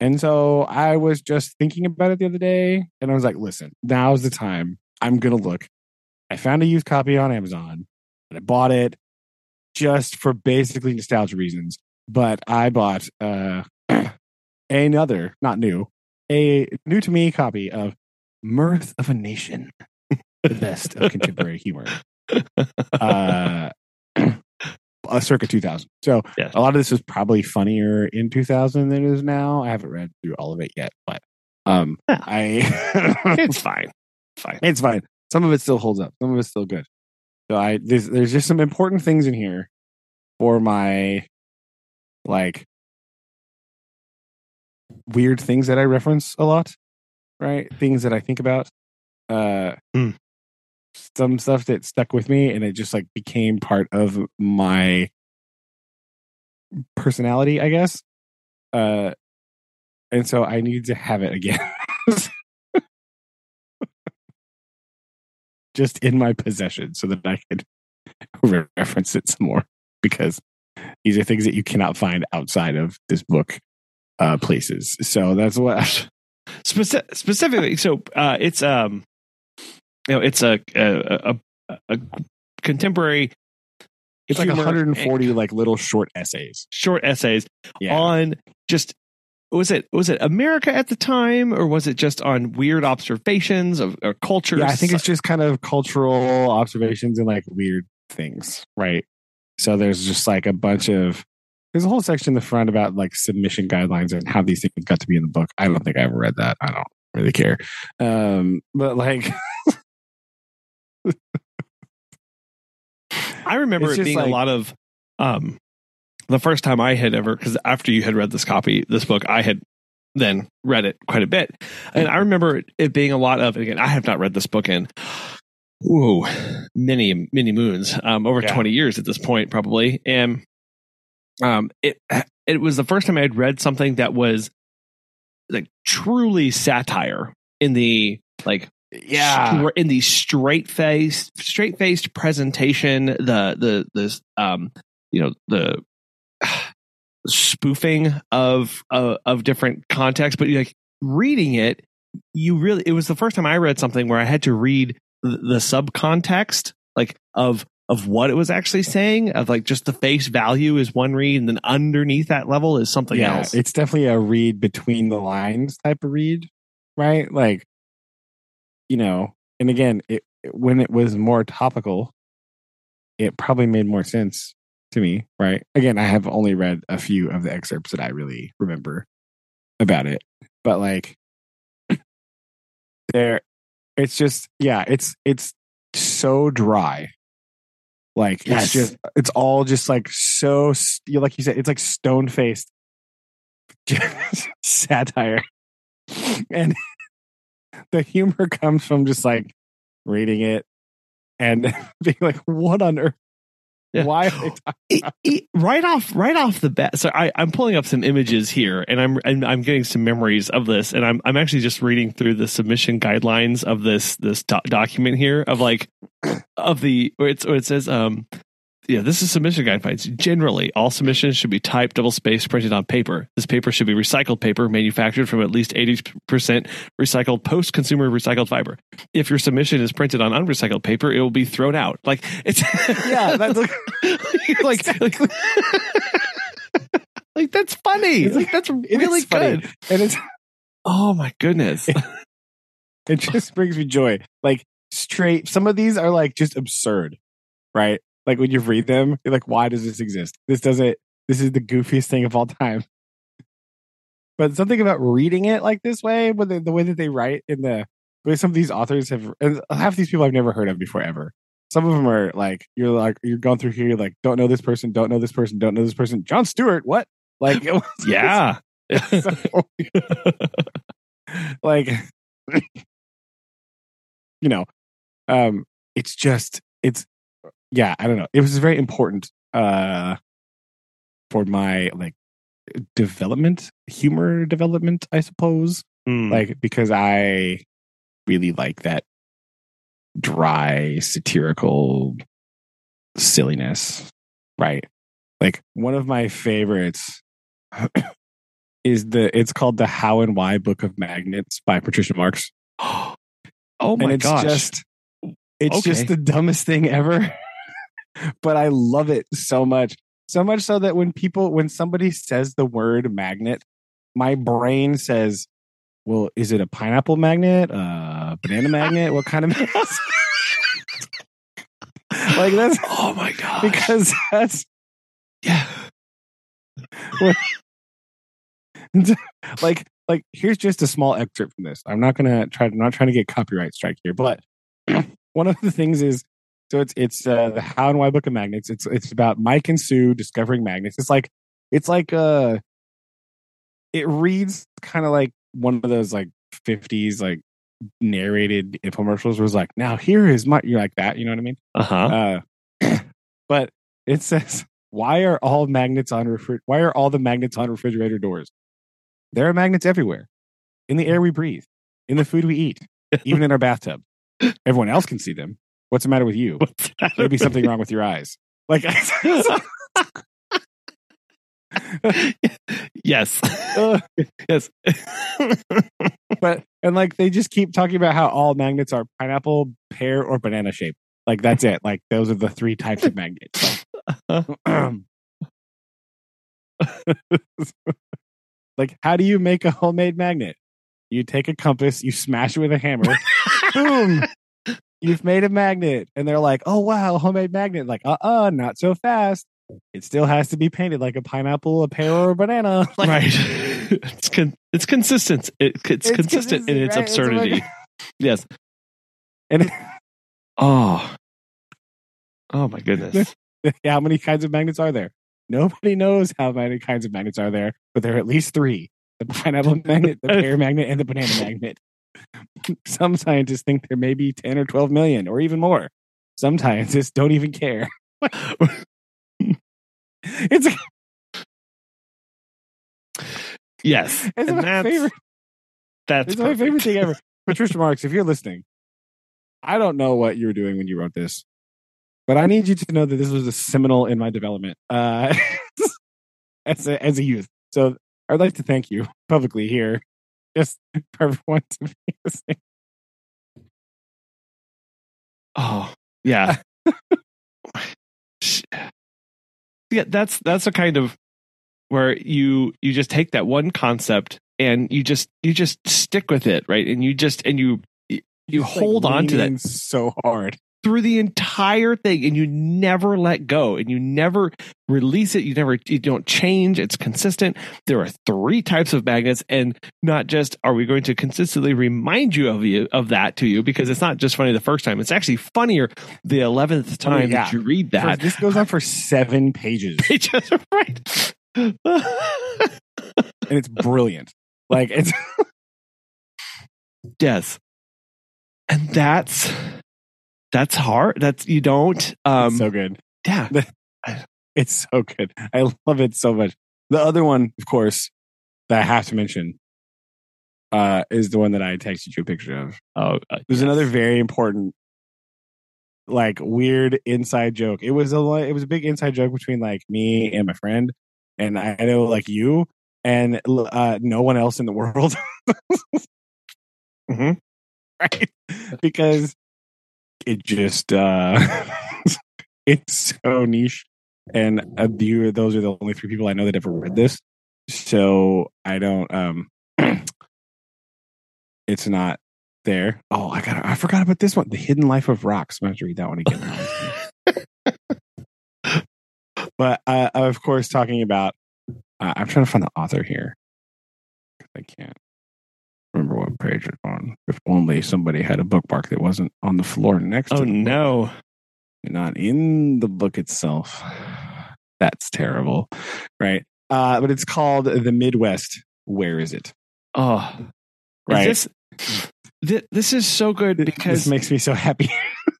And so I was just thinking about it the other day and I was like, listen, now's the time. I'm going to look. I found a used copy on Amazon and I bought it just for basically nostalgia reasons. But I bought uh, another, not new, a new to me copy of Mirth of a Nation, the best of contemporary humor. Uh, uh, circa 2000. So Yes. a lot of this is probably funnier in 2000 than it is now. I haven't read through all of it yet, but um, Yeah. I It's fine. Fine. it's fine. Some of it still holds up. Some of it's still good. So I there's there's just some important things in here for my like weird things that I reference a lot, right? Things that I think about. Uh Hmm. Some stuff that stuck with me and it just like became part of my personality, I guess. Uh and so I need to have it again. just in my possession so that I could re- reference it some more because these are things that you cannot find outside of this book uh places. So that's what Speci- specifically, so uh, it's um, you know, it's a a, a, a contemporary. It's like 140 and like little short essays. short essays Yeah. on just was it was it America at the time or was it just on weird observations of or culture? Yeah, I think it's just kind of cultural observations and like weird things, right? So there's just like a bunch of there's a whole section in the front about like submission guidelines and how these things got to be in the book. I don't think I ever read that. I don't really care. Um, but like I remember It's it being a lot of um the first time I had ever because after you had read this copy, this book, I had then read it quite a bit. And I remember it being a lot of again, I have not read this book in whoa, many, many moons, um, over Yeah. 20 years at this point, probably. And um it it was the first time I had read something that was like truly satire in the like yeah, stra- in the straight faced straight faced presentation the the this um you know the spoofing of uh, of different contexts but like reading it you really it was the first time i read something where i had to read the, the subcontext like of of what it was actually saying of like just the face value is one read and then underneath that level is something yeah, else it's definitely a read between the lines type of read, right? Like, you know, and again, it, when it was more topical, it probably made more sense to me, right? Again, I have only read a few of the excerpts that I really remember about it, but like, there, it's just, yeah, it's it's so dry. Like Yes. it's just, it's all just like so, like you said, it's like stone faced satire, and the humor comes from just like reading it and being like, "What on earth? Yeah. Why?" Are it, it, right off right off the bat so I, i'm pulling up some images here and I'm, and I'm getting some memories of this and i'm i'm actually just reading through the submission guidelines of this this do- document here of like of the where it's where it says um yeah, this is submission guidelines. Generally, all submissions should be typed, double spaced, printed on paper. This paper should be recycled paper, manufactured from at least 80% recycled post consumer recycled fiber. If your submission is printed on unrecycled paper, it will be thrown out. Like, it's. Yeah, that's like, like, like, like that's funny. It's- Like that's it really funny. good. and it's Oh my goodness. it just brings me joy. Like straight, some of these are like just absurd, right? Like when you read them, you're like, "Why does this exist? This doesn't. This is the goofiest thing of all time." But something about reading it like this way, with the, the way that they write in the the way some of these authors have, and half these people I've never heard of before ever. Some of them are like you're like you're going through here, you're like don't know this person, don't know this person, don't know this person. Jon Stewart, what? Like, was- yeah. so- like you know um it's just it's yeah i don't know it was very important uh for my like development humor development i suppose Mm. like because i really like that dry satirical silliness right like one of my favorites is the it's called the how and why book of magnets by patricia marx oh and my it's gosh. just it's Okay. just the dumbest thing ever but i love it so much. So much so that when people when somebody says the word magnet my brain says well is it a pineapple magnet uh banana magnet? What kind of magnet like that's oh my god because that's yeah. like like here's just a small excerpt from this. I'm not gonna try i'm not trying to get copyright strike here but one of the things is so it's it's uh the how and why book of magnets it's it's about mike and sue discovering magnets it's like it's like uh it reads kind of like one of those like 50s like narrated infomercials where it's like now here is my you're like that you know what i mean Uh-huh. uh, but it says, "Why are all magnets on refri- Why are all the magnets on refrigerator doors? There are magnets everywhere, in the air we breathe, in the food we eat, even in our bathtub. Everyone else can see them. What's the matter with you? That? Maybe something wrong with your eyes. Like, yes. uh, yes. but and like they just keep talking about how all magnets are pineapple, pear, or banana shaped. Like that's it. Like those are the three types of magnets. like how do you make a homemade magnet? You take a compass, you smash it with a hammer, boom. You've made a magnet. And they're like, oh wow, homemade magnet. Like, uh-uh, not so fast. It still has to be painted like a pineapple, a pear, or a banana. Like, right. it's con- it's consistent. It, it's, it's, consistent, in its right? absurdity. It's like, yes. And oh, oh my goodness! How many kinds of magnets are there? Nobody knows how many kinds of magnets are there, but there are at least three: the pineapple magnet, the pear magnet, and the banana magnet. Some scientists think there may be ten or twelve million, or even more. Some scientists don't even care. it's Yes. It's my that's, favorite. That's it's my favorite thing ever. Patricia Marx, if you're listening, I don't know what you were doing when you wrote this, but I need you to know that this was a seminal in my development uh, as a, as a youth. So I'd like to thank you publicly here, just for everyone to be the same. Oh yeah, yeah. That's that's a kind of where you you just take that one concept and you just you just stick with it right and you just and you you hold like on to that so hard through the entire thing and you never let go and you never release it. You never you don't change. It's consistent. There are three types of magnets and not just are we going to consistently remind you of you of that to you because it's not just funny the first time. It's actually funnier the 11th time oh, yeah. that you read that. This goes on for seven pages. Pages right. And it's brilliant. Like it's yes, and that's that's hard. That's you don't. Um, it's so good. Yeah, it's so good. I love it so much. The other one, of course, that I have to mention uh, is the one that I texted you a picture of. Oh, uh, there's yes. another very important, like weird inside joke. It was a it was a big inside joke between like me and my friend and I know like you and uh, no one else in the world. mm-hmm. Right? Because it just uh it's so niche and uh, you those are the only three people I know that ever read this. So I don't um it's not there. Oh, I got I forgot about this one. The Hidden Life of Rocks. I'm gonna have to read that one again. But uh, of course, talking about, uh, I'm trying to find the author here. I can't remember what page it's on. If only somebody had a bookmark that wasn't on the floor next oh, to no. Not in the book itself. That's terrible. Right. Uh, but it's called The Midwest. Where is it? Oh, right. This, th- this is so good because this makes me so happy.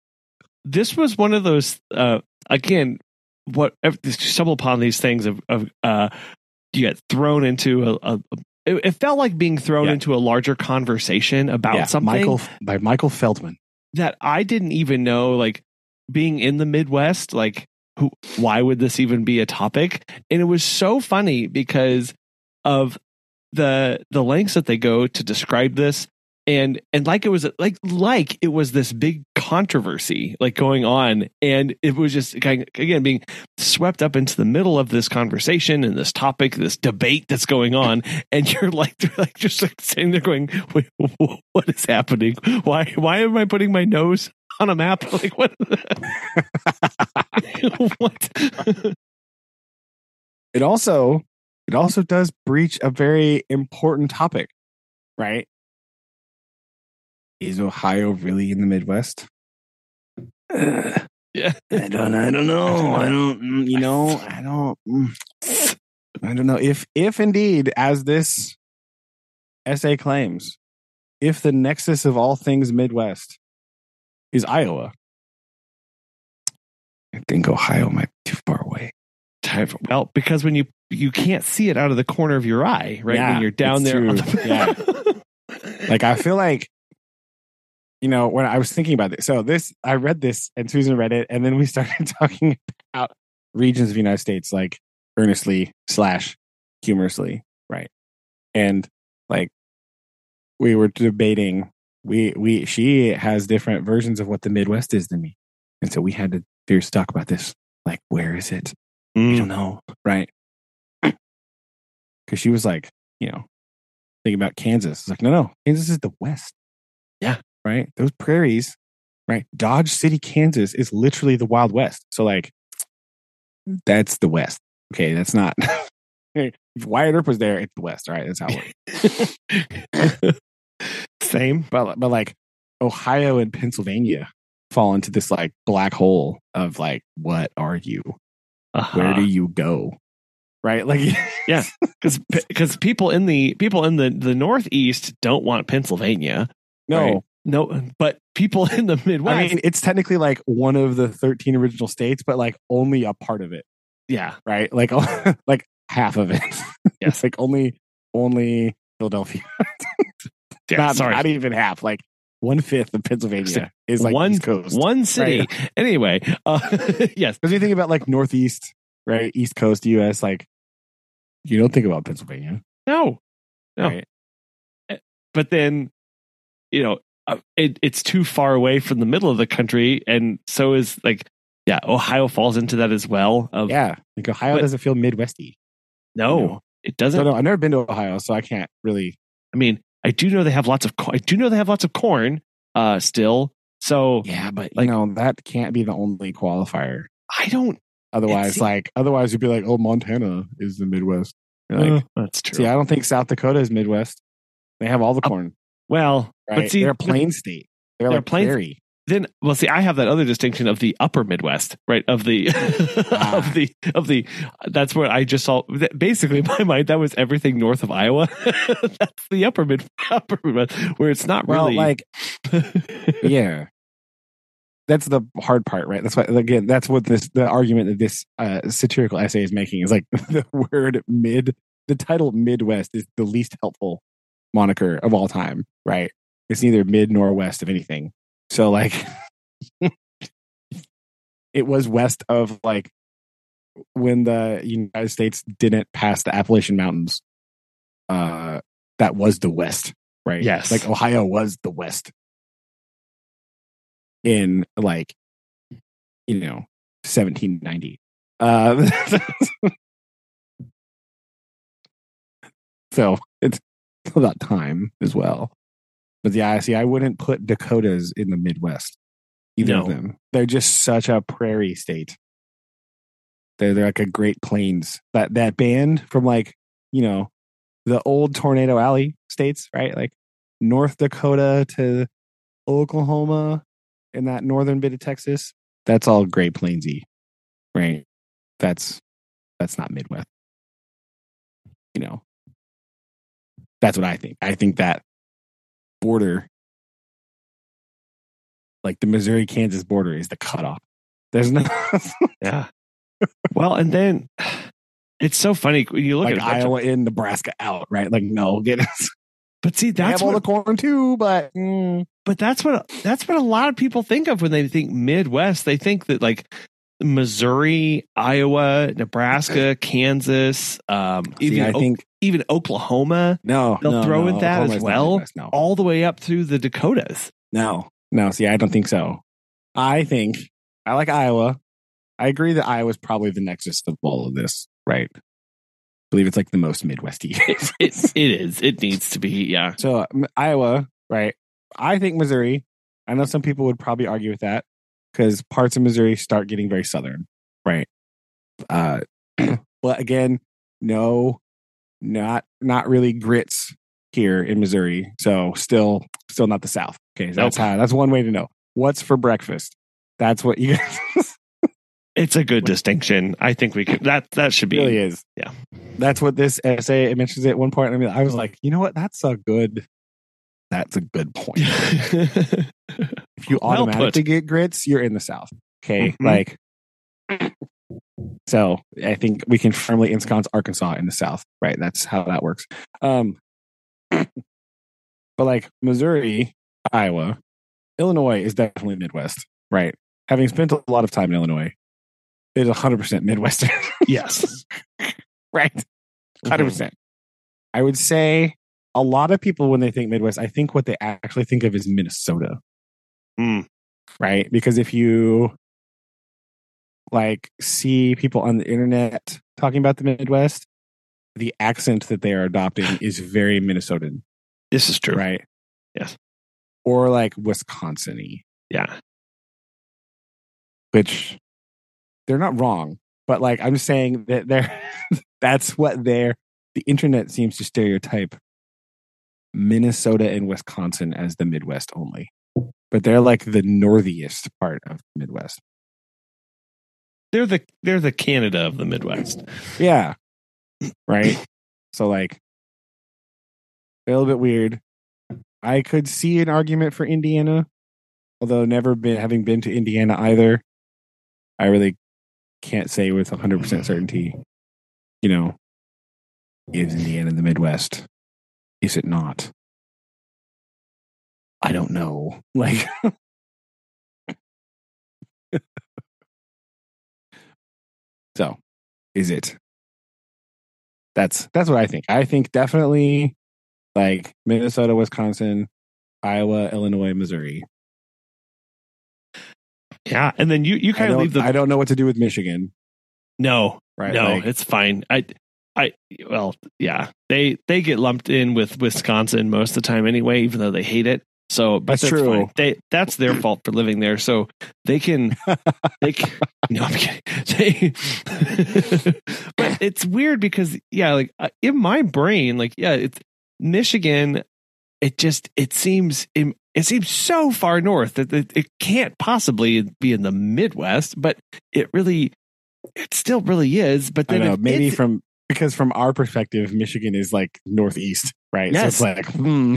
this was one of those, uh, again, what stumble upon these things of, of uh, you get thrown into a, a it, it, felt like being thrown yeah. into a larger conversation about yeah, something Michael by Michael Feldman. that I didn't even know like being in the Midwest like who why would this even be a topic? And it was so funny because of the the lengths that they go to describe this and and like it was like like it was this big controversy like going on. And it was just again being swept up into the middle of this conversation and this topic this debate that's going on. And you're like like just like sitting there going Wait, what is happening? Why why am i putting my nose on a map? Like what? What? It also it also does breach a very important topic right is Ohio really in the Midwest? Uh, yeah, I don't. I don't know. I don't. Mm, you know. I don't. Mm. I don't know if, if indeed, as this essay claims, if the nexus of all things Midwest is Iowa, I think Ohio might be too far away. Well, because when you you can't see it out of the corner of your eye, right? Yeah, when you're down there, the- yeah. like I feel like you know, when I was thinking about this, so this, I read this and Susan read it, and then we started talking about regions of the United States, like earnestly slash humorously, right? And like, we were debating. We we she has different versions of what the Midwest is than me, and so we had to fierce talk about this. Like, where is it? We Mm. don't know, right? Because she was like, you know, thinking about Kansas. It's like, no, no, Kansas is the West. Yeah. Right. Those prairies, right? Dodge City, Kansas, is literally the Wild West. So, like, that's the West. Okay, that's not. if Wyatt Earp was there, it's the West. All right, that's how it works. Same. but but like Ohio and Pennsylvania fall into this like black hole of like, what are you? Uh-huh. Where do you go? Right, like yeah, because because people in the people in the the Northeast don't want Pennsylvania. no. Right. No, but people in the Midwest, I mean, it's technically like one of the 13 original states, but like only a part of it, yeah, right? Like, like half of it. Yes. it's like only, only Philadelphia. yeah. not, sorry, not even half. Like one fifth of Pennsylvania is like one East Coast. one city. Anyway, uh, yes, Because you think about like Northeast, right? East Coast US, like you don't think about Pennsylvania, no, No. right? but then you know it, it's too far away from the middle of the country, and so is like yeah, Ohio falls into that as well. Of Yeah, like Ohio But- doesn't feel Midwesty. no, you know. it doesn't. No, I've never been to Ohio, so I can't really. I mean, I do know they have lots of. co- I do know they have lots of corn. Uh, still, so Yeah, but Like- you know that can't be the only qualifier. I don't. Otherwise, seems- like otherwise, you'd be like, oh, Montana is the Midwest. You're like, uh, that's true. see, I don't think South Dakota is Midwest. They have all the Uh, corn, well, right? but see, they're a plain state. They're, they're like plain- prairie. then well see i have that other distinction of the upper midwest right of the Ah. of the of the that's where i just saw basically in my mind that was everything north of iowa that's the upper mid upper midwest where it's not Well, really like yeah, that's the hard part, right? That's why again, that's what this the argument that this uh, satirical essay is making is like the word mid. The title Midwest is the least helpful moniker of all time, right? It's neither mid nor west of anything. So like, it was west of like when the United States didn't pass the Appalachian Mountains. Uh, that was the west, right? Yes. like Ohio was the west in like you know 1790 uh so it's about time as well. But yeah i see i wouldn't put dakotas in the midwest either of them. They're just such a prairie state. They're, they're like a great plains. That that band from like you know the old tornado alley states right? Like north dakota to oklahoma in that northern bit of Texas, that's all Great Plainsy, right? That's that's not Midwest. You know, that's what I think. I think that border, like the Missouri Kansas border, is the cutoff. There's no yeah well and then it's so funny when you look like at a bunch of- Iowa in, Nebraska out, right? Like no, get us. but see that's have all what, the corn too, but mm, but that's what that's what a lot of people think of when they think midwest they think that like missouri iowa nebraska kansas um see, even I think even oklahoma no, They'll no, throw no, in that as Oklahoma's not well? No, all the way up through the Dakotas. No, no. See, I don't think so. I think I like Iowa. I agree that Iowa's probably the nexus of all of this, right? I believe it's like the most Midwesty. It, it is. It needs to be. Yeah. so um, Iowa, right? I think Missouri. I know some people would probably argue with that because parts of Missouri start getting very southern, right? Uh, but again, no, not not really grits here in Missouri. So still, still not the South. Okay, so that's how. That's one way to know what's for breakfast. That's what you guys It's a good distinction. I think we could. That that should be. really is. Yeah. that's what this essay it mentions it at one point. I mean, I was like, you know what? That's a good. That's a good point. If you automatically put. get grits, you're in the South. Okay, Mhm. like. So I think we can firmly ensconce Arkansas in the South, right? That's how that works. Um, but like Missouri, Iowa, Illinois is definitely Midwest, right? Having spent a lot of time in Illinois, it is 100% Midwestern, yes. right? 100%. I would say a lot of people when they think Midwest, I think what they actually think of is Minnesota. Hmm. Right? Because if you like see people on the internet talking about the Midwest, the accent that they are adopting is very Minnesotan, This is true. right? Yes. Or like Wisconsin y, Yeah. which they're not wrong, but like I'm just saying that they're that's what they're the internet seems to stereotype Minnesota and Wisconsin as the Midwest only. But they're like the northiest part of the Midwest. They're the they're the Canada of the Midwest. Yeah. Right? so like a little bit weird. I could see an argument for Indiana, although never been having been to Indiana either. I really can't say with 100% certainty, you know, is Indiana the Midwest? Is it not? I don't know. Like So, is it? That's that's what I think. I think definitely like Minnesota, Wisconsin, Iowa, Illinois, Missouri. Yeah, and then you you kind of leave the I don't know what to do with Michigan. no Right? no Like, it's fine. I I well yeah they they get lumped in with Wisconsin most of the time anyway, even though they hate it. So but That's true. fine. They that's their fault for living there. So they can they can, no I'm kidding. They, but it's weird because yeah, like uh, in my brain, like yeah, it's Michigan. It just it seems it, it seems so far north that it, it can't possibly be in the Midwest, but it really it still really is. But then know, maybe from because from our perspective, Michigan is like northeast, right? Yes. So it's like, hmm.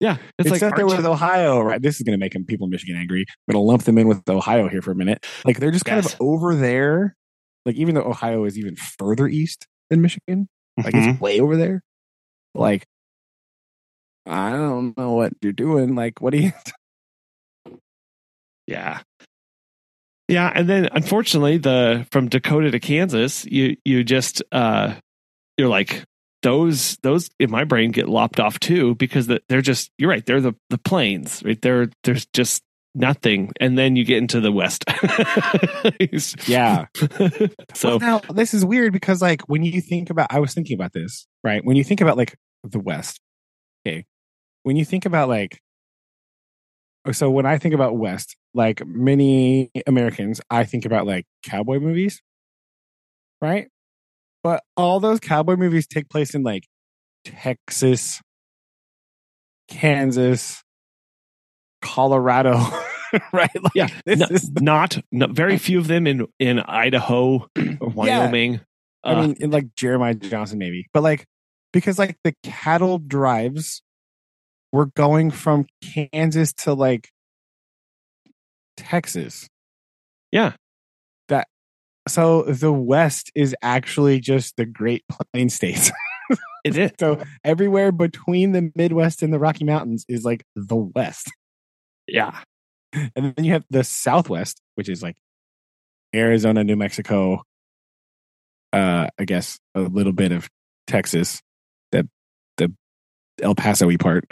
Yeah, it's, It's, like there with Ohio, right? This is going to make people in Michigan angry. I'm going to lump them in with Ohio here for a minute. Like they're just kind Yes. of over there. Like even though Ohio is even further east than Michigan, like Mhm. it's way over there. Like I don't know what you're doing. Like what do you? Yeah. Yeah, and then unfortunately the from Dakota to Kansas, you you just uh you're like those those in my brain get lopped off too because they're just you're right, they're the the plains, right? They're there's just nothing and then you get into the west. Yeah. so Well, now this is weird because like when you think about, I was thinking about this, right? When you think about like the West, okay, when you think about like, so when I think about West, like many Americans, I think about like cowboy movies, right? But all those cowboy movies take place in like Texas, Kansas, Colorado, right? Like, Yeah, this no- is not, no, very few of them in in Idaho or Wyoming. I Uh, mean, in like Jeremiah Johnson, maybe, but like because like the cattle drives were going from Kansas to like Texas. Yeah. So the West is actually just the Great Plain states. it is. so everywhere between the Midwest and the Rocky Mountains is like the West. Yeah. And then you have the Southwest, which is like Arizona, New Mexico, uh, I guess a little bit of Texas, the the El Paso part,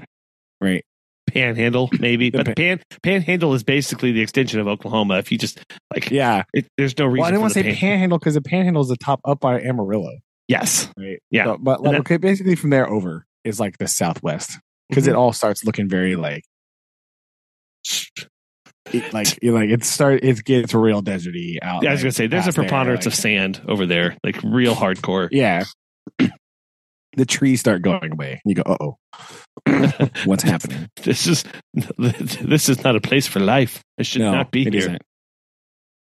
right? Panhandle, maybe, The but the pan Panhandle is basically the extension of Oklahoma. If you just like, Yeah. it, there's no reason. Well, I didn't want to say pan- Panhandle because the Panhandle is the top up by Amarillo, Yes, right? Yeah. So- but like, And okay, basically from there over is like the Southwest because it Mm-hmm. all starts looking very like. It, like you like it start it gets real deserty out. Yeah, I was gonna say there's a past there, preponderance like- of sand over there, like real hardcore. Yeah. The trees start going away. And you go, uh oh. What's happening? This is this is not a place for life. I should not be it here. isn't.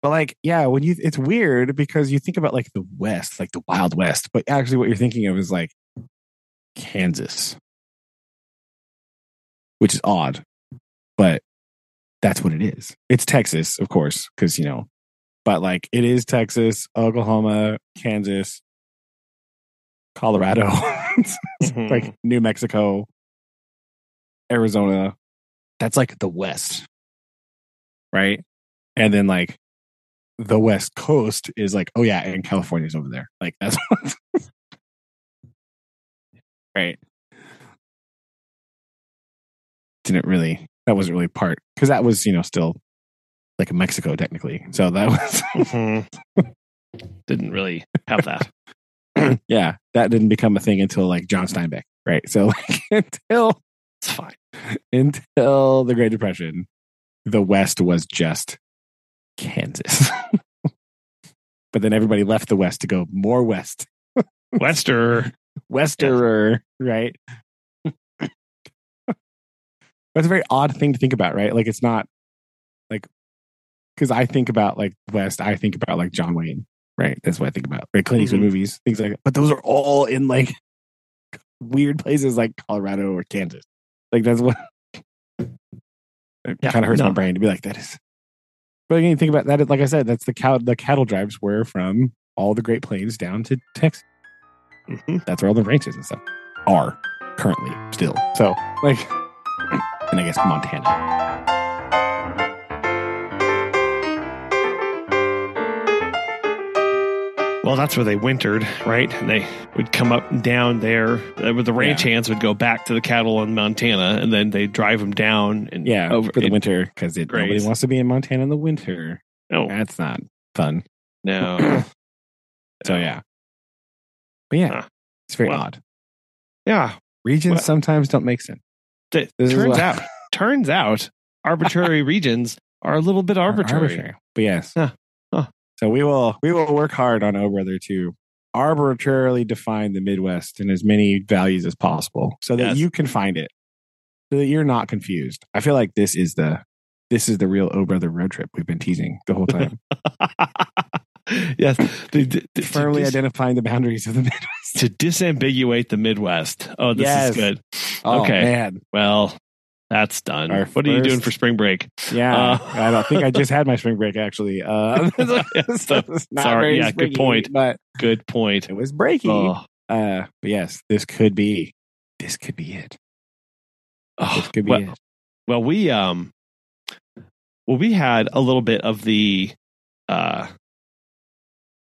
But like, yeah, when you it's weird because you think about like the West, like the Wild West, but actually what you're thinking of is like Kansas. Which is odd. But that's what it is. It's Texas, of course, because you know, but like it is Texas, Oklahoma, Kansas, Colorado, Mhm. like New Mexico, Arizona. That's like the West. Right? And then like the West Coast is like, oh yeah, and California's over there. Like that's Right. didn't really that wasn't really part because that was you know still like Mexico technically. So that was Mhm. Didn't really have that. yeah, that didn't become a thing until like John Steinbeck, right? So like until It's fine. until the Great Depression, the West was just Kansas. but then everybody left the West to go more west, Wester. westerer, right? That's a very odd thing to think about, right? Like it's not like because I think about like West, I think about like John Wayne, right? That's what I think about. Right, Clint Eastwood Mhm. movies, things like that. But those are all in like weird places like Colorado or Kansas. Like that's what it Yeah, kind of hurts no. my brain to be like that is. But again, think about that. Like I said, that's the cow. The cattle drives were from all the Great Plains down to Texas. Mhm. That's where all the ranches and stuff are currently still. So like, and I guess Montana. Well, that's where they wintered, right? And they would come up and down there. Uh, the ranch Yeah. hands would go back to the cattle in Montana, and then they drive them down and Yeah, over for the it- winter because nobody graze. wants to be in Montana in the winter. No, That's not fun. no, So yeah, but yeah, Huh. it's very Well, odd. yeah. Regions well- sometimes don't make sense. Turns out, turns out, arbitrary regions are a little bit Ar- arbitrary. But yes. Huh. So we will we will work hard on O Brother to arbitrarily define the Midwest in as many values as possible so that Yes. you can find it. So that you're not confused. I feel like this is the this is the real O Brother road trip we've been teasing the whole time. yes, to, to- to Firmly identifying the boundaries of the Midwest. to disambiguate the Midwest. Oh, this Yes. is good. Oh, Okay. man. Well, that's done. Our what are you doing for spring break? Yeah. Uh, I don't think I just had my spring break actually. Uh, So- not sorry. Yeah, good point. But Good point. it was breaky. Oh, Uh, but yes, this could be this could be it. oh, This could be well, it. well, we um, well, we had a little bit of the uh.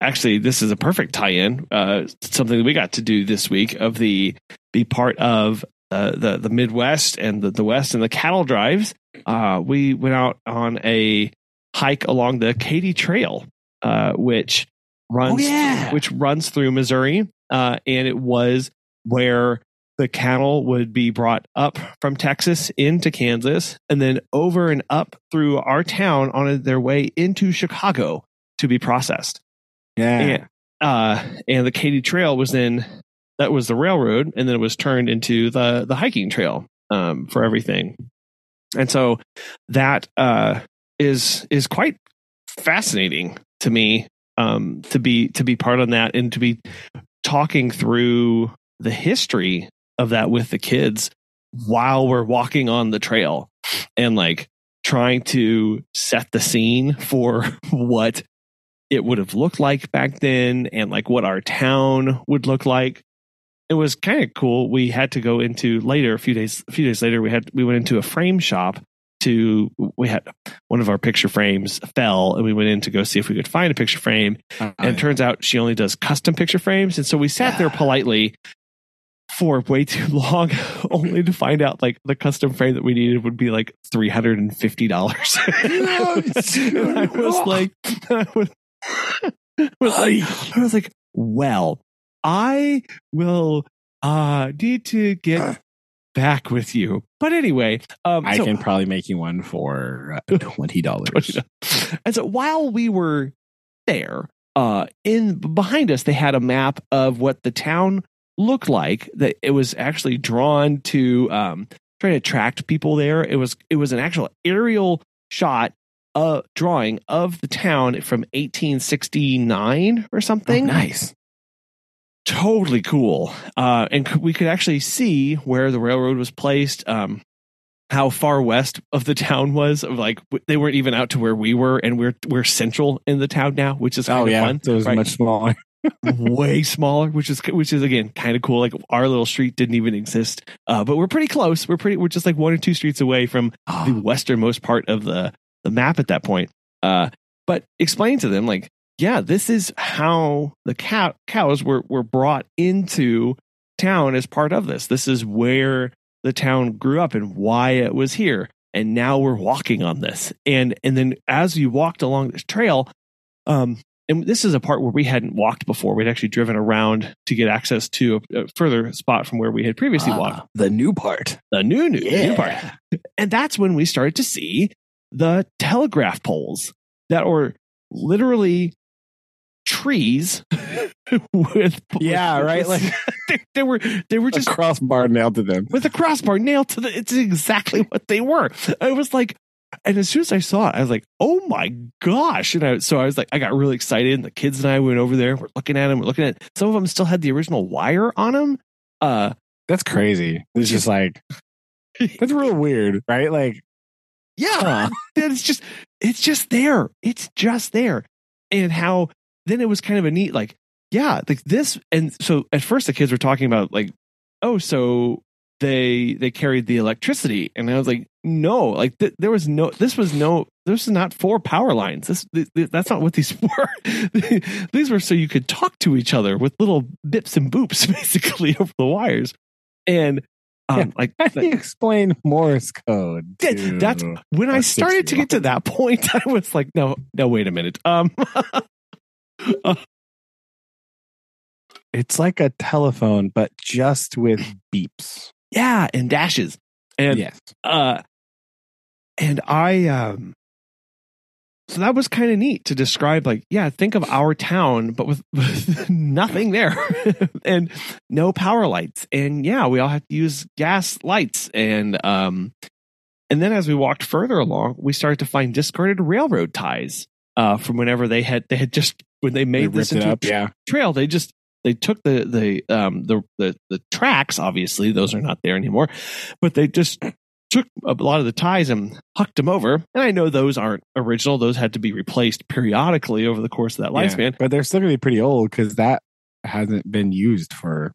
Actually, this is a perfect tie-in. Uh, something that we got to do this week of the be part of uh, the the Midwest and the, the West and the cattle drives. Uh, we went out on a hike along the Katy Trail, uh, which runs yeah. which runs through Missouri, uh, and it was where the cattle would be brought up from Texas into Kansas, and then over and up through our town on their way into Chicago to be processed. Yeah. And, uh, and the Katy Trail was then that was the railroad, and then it was turned into the the hiking trail um, for everything. And so that uh, is is quite fascinating to me um, to be to be part on that and to be talking through the history of that with the kids while we're walking on the trail and like trying to set the scene for what it would have looked like back then and like what our town would look like it was kind of cool. We had to go into later a few days a few days later we had we went into a frame shop to we had one of our picture frames fell and we went in to go see if we could find a picture frame. And it turns out she only does custom picture frames. And so we sat there politely for way too long only to find out like the custom frame that we needed would be like $350 and i was like i was, was like i was like well i will uh need to get back with you but anyway um I so- can probably make you one for uh, twenty dollars. and so while we were there, uh, in behind us, they had a map of what the town looked like. That it was actually drawn to um, try to attract people there. It was it was an actual aerial shot, uh, drawing of the town from 1869 or something nice. Totally cool. Uh, and we could actually see where the railroad was placed, um, how far west of the town was. Of like they weren't even out to where we were, and we're we're central in the town now, which is kind Oh of yeah, fun. so it was right? much smaller. way smaller, which is which is again kind of cool. Like our little street didn't even exist, uh, but we're pretty close. We're pretty. We're just like one or two streets away from the westernmost part of the the map at that point. Uh, but explain to them like, yeah, this is how the cow cows were were brought into town as part of this. This is where the town grew up and why it was here. And now we're walking on this. And and then as you walked along this trail, um, and this is a part where we hadn't walked before. We'd actually driven around to get access to a, a further spot from where we had previously walked. Ah, the new part. The new new, new part. And that's when we started to see the telegraph poles that were literally trees with Yeah, right. Like they, they were they were just crossbar nailed to them. with a crossbar nailed to the it's exactly what they were i was like and as soon as i saw it i was like oh my gosh and I, so i was like i got really excited and the kids and i went over there we're looking at them we're looking at some of them still had the original wire on them uh That's crazy. It's just like that's real weird, right? Like, yeah huh. it's just it's just there it's just there and how then it was kind of a neat like yeah like this and so at first the kids were talking about like oh so they they carried the electricity and i was like no like th- there was no this was no this is not for power lines this, th- th- that's not what these were these were so you could talk to each other with little bips and boops basically over the wires and um, Yeah. like how do you explain Morse code? That's when I started to get to that point. I was like, no, no, wait a minute. Um, It's like a telephone, but just with beeps. yeah, and dashes, and yes. uh, and I um, so that was kind of neat to describe. Like, yeah, think of our town, but with, with nothing there, and no power lights, and yeah, we all have to use gas lights, and um, and then as we walked further along, we started to find discarded railroad ties. Uh, from whenever they had they had just when they They made this ripped it into a up. Yeah. trail they just they took the the um the the, the tracks obviously those are not there anymore but they just took a lot of the ties and hucked them over and i know those aren't original those had to be replaced periodically over the course of that Yeah. lifespan But they're still going to be pretty old because that hasn't been used for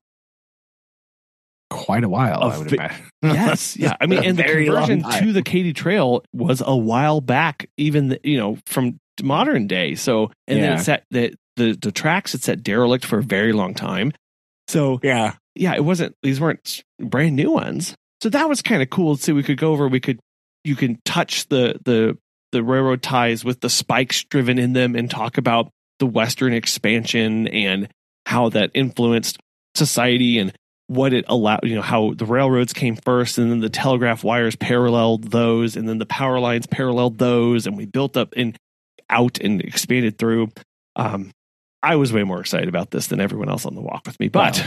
quite a while, A I would imagine. yes yeah i mean and the conversion to the katy trail was a while back even you know from modern day so and then Yeah. it's at the the the tracks it's at derelict for a very long time so Yeah. yeah, it wasn't these weren't brand new ones. So that was kind of cool. So we could go over, we could you can touch the the the railroad ties with the spikes driven in them and talk about the western expansion and how that influenced society and what it allowed, you know, how the railroads came first and then the telegraph wires paralleled those and then the power lines paralleled those and we built up and out and expanded through. Um I was way more excited about this than everyone else on the walk with me, but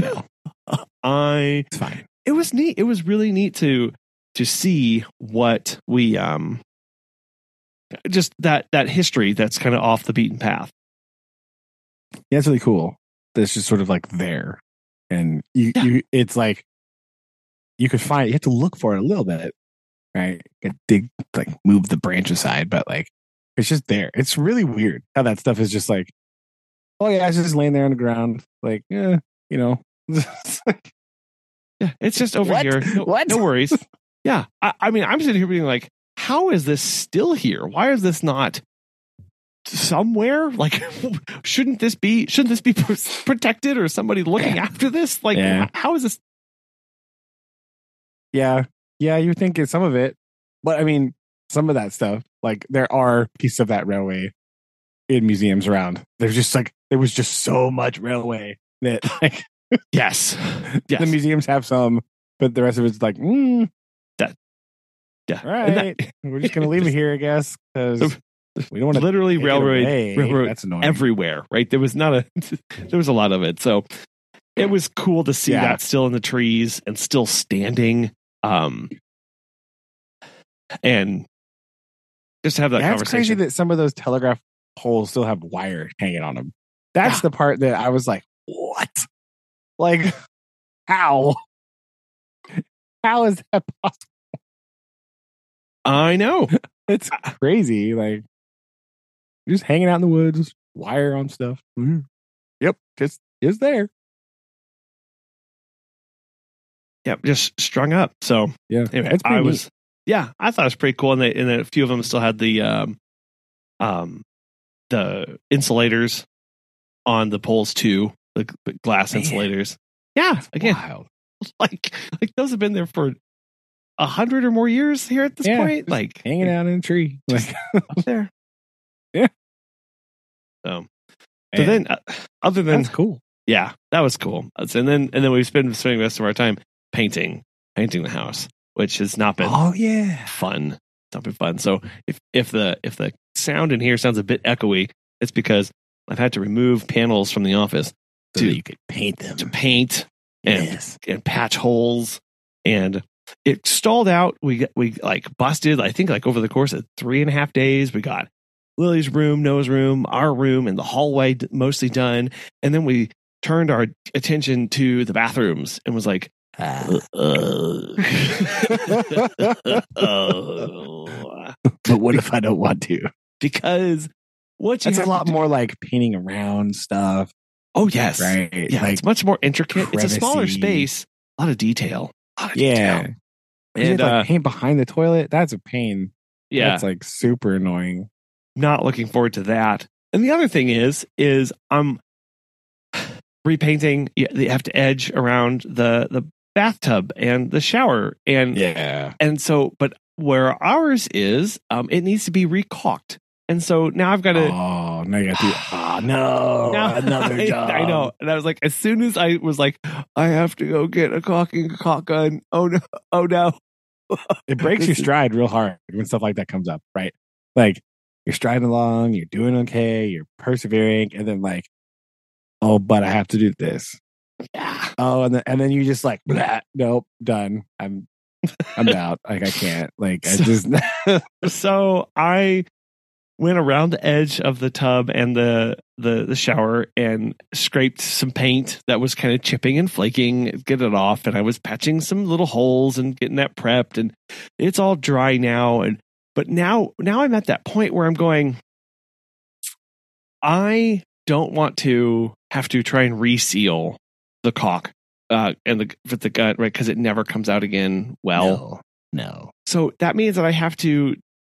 No. I It's fine. it was neat. It was really neat to to see what we um just that that history that's kind of off the beaten path. Yeah, it's really cool. That's just sort of like there. And you, Yeah. you it's like you could find you have to look for it a little bit. Right. You dig like move the branch aside, but like it's just there. It's really weird how that stuff is just like, oh yeah, it's just laying there on the ground. Like, yeah, you know. It's like, Yeah, it's just over What? here. No, What? no worries. Yeah, I, I mean, I'm sitting here being like, how is this still here? Why is this not somewhere? Like, shouldn't this be? Shouldn't this be protected or somebody looking after this? Like, Yeah. how is this? yeah. Yeah, you think it's some of it. But I mean, some of that stuff, like there are pieces of that railway in museums around. There's just like there was just so much railway that like Yes, yes. the museums have some, but the rest of it's like, mm, yeah. all right, that- we're just gonna leave it here, I guess, because we don't want to literally railroad railroad That's annoying. everywhere, right? There was not a there was a lot of it. So it was cool to see Yeah. that still in the trees and still standing. Um and just have that That's crazy that some of those telegraph poles still have wire hanging on them. That's Yeah. the part that I was like, what? Like, how? How is that possible? I know. It's crazy. Like, just hanging out in the woods, wire on stuff. Mhm. Yep, just is there. Yep, just strung up. So Yeah, anyway, I neat. was yeah, I thought it was pretty cool. And they and then a few of them still had the um um the insulators on the poles too, the, the glass Man. insulators. Yeah, again, wild. like like those have been there for a hundred or more years here at this Yeah, point. Like hanging out in a tree. Like, up there. Yeah. So, so then, uh, other than that's cool. yeah, that was cool. And then and then we spend spending the rest of our time painting, painting the house, which has not been Oh yeah. fun. It's not been fun. So if if the if the sound in here sounds a bit echoey, it's because I've had to remove panels from the office So to that you could paint them. to paint and yes. and patch holes and it stalled out we got we like busted i think like over the course of three and a half days we got lily's room noah's room our room and the hallway mostly done and then we turned our attention to the bathrooms and was like Ah. uh, but what if I don't want to? because what you That's a lot more like painting around stuff, oh yes right? yeah like, it's much more intricate it's a smaller space a lot of detail a lot of yeah. detail. And and like uh, paint behind the toilet. That's a pain. yeah That's like super annoying. not looking forward to that. And the other thing is, is I'm repainting. You have to edge around the the bathtub and the shower, and Yeah. and so, but where ours is, um, it needs to be recaulked, and so now I've got to. Oh, now you got to. Ah, no. now- another I, job. I know, and I was like, as soon as I was like, I have to go get a caulking caulk gun. Oh no! Oh no! It breaks your stride real hard when stuff like that comes up, right? Like you're striding along, you're doing okay, you're persevering, and then like, oh, but I have to do this. Yeah. Oh, and then and then you just like, "Blah, nope, done. I'm I'm out. Like I can't. Like I just so I went around the edge of the tub and the the, the shower and scraped some paint that was kind of chipping and flaking, get it off, and I was patching some little holes and getting that prepped, and it's all dry now. And but now now I'm at that point where I'm going. I don't want to have to try and reseal the cock uh, and the with the gut right because it never comes out again well. no, no. So that means that I have to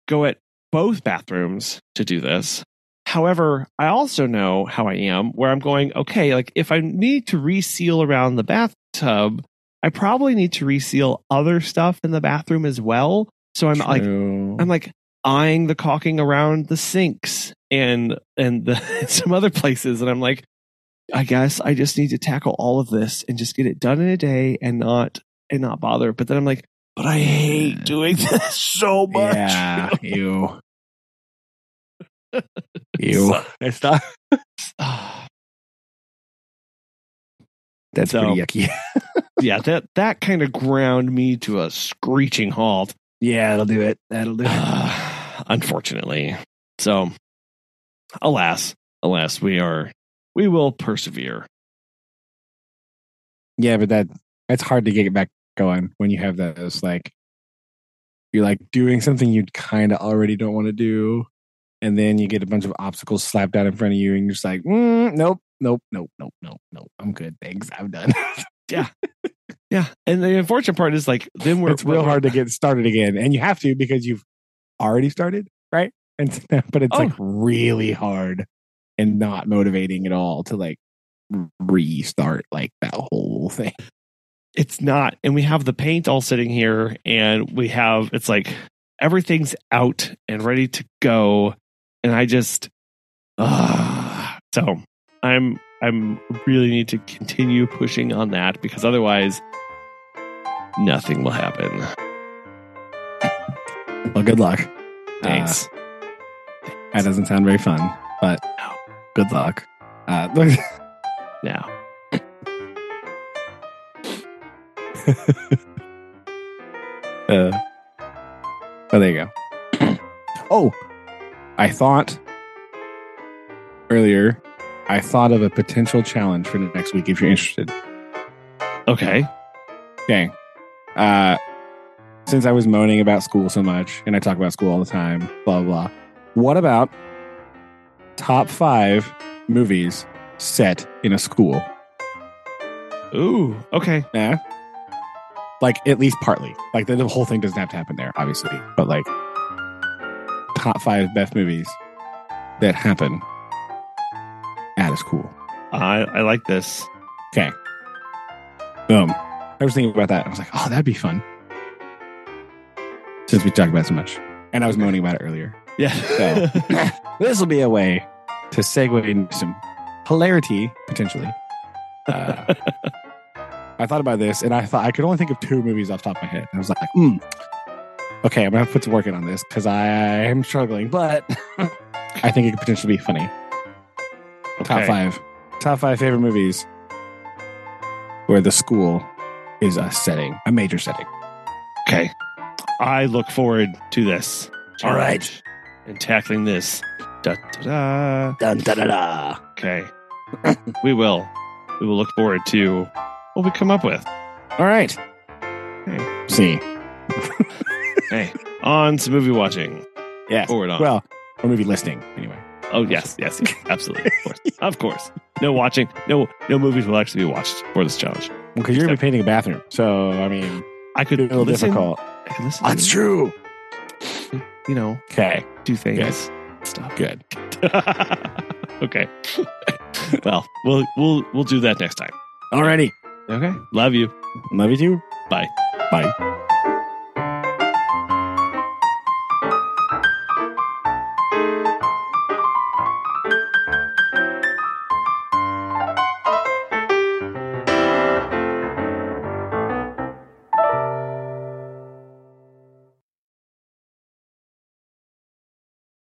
go at both bathrooms to do this. However, I also know how I am where I'm going, okay, like if I need to reseal around the bathtub, I probably need to reseal other stuff in the bathroom as well. So I'm like I'm like eyeing the caulking around the sinks and and the, some other places and I'm like I guess I just need to tackle all of this and just get it done in a day and not and not bother. But then I'm like, but I hate doing this so much. Yeah, you. you. It's not. That's So- pretty yucky. yeah, that that kind of ground me to a screeching halt. yeah, that'll do it. That'll do it. Unfortunately. So alas, alas, we are we will persevere. Yeah, but that it's hard to get back going when you have those like you're like doing something you kind of already don't want to do, and then you get a bunch of obstacles slapped out in front of you, and you're just like, mm, nope, nope, nope, nope, nope, nope. I'm good, thanks. I'm done. Yeah. Yeah. And the unfortunate part is like then we're it's real hard to get started again, and you have to because you've already started, right? And but it's Oh. like really hard and not motivating at all to like restart like that whole thing. It's not. And we have the paint all sitting here and we have it's like everything's out and ready to go. And I just uh, so I'm I'm really need to continue pushing on that because otherwise nothing will happen. Well, good luck. Thanks. Uh, that doesn't sound very fun, but No. Good luck. Uh, now. uh, oh, there you go. oh, I thought earlier. I thought of a potential challenge for the next week if you're interested. Okay. Okay. Uh, since I was moaning about school so much, and I talk about school all the time, blah blah. blah what about top five movies set in a school? Ooh, okay. Yeah. Like at least partly. Like the, the whole thing doesn't have to happen there, obviously, but like top five best movies that happen at a school. I I like this. Okay. Boom. I was thinking about that. I was like, oh, that'd be fun. Since we talked about it so much, and I was moaning about it earlier. Yeah. So this will be a way to segue into some hilarity potentially. Uh, I thought about this, and I thought I could only think of two movies off the top of my head. I was like, hmm. okay, I'm gonna have to put some work in on this because I am struggling, but I think it could potentially be funny. Top five, top five favorite movies where the school is a setting, a major setting. Okay. I look forward to this. All right. And tackling this. Da, da, da. Dun, da, da, da. Okay. we will. We will look forward to what we come up with. All right. Okay. See. Hey, on to movie watching. Yeah. Forward on. Well, or movie listing anyway. oh yes, yes, yes, absolutely, of course, of course. No watching. No, no movies will actually be watched for this challenge. Because you're gonna be painting a bathroom, so I mean, I could a little listen. difficult. I could listen. True. You know, Okay. do things. Stuff. Good. okay. well, we'll we'll we'll do that next time. Alrighty. Okay. Love you. Love you too. Bye. Bye.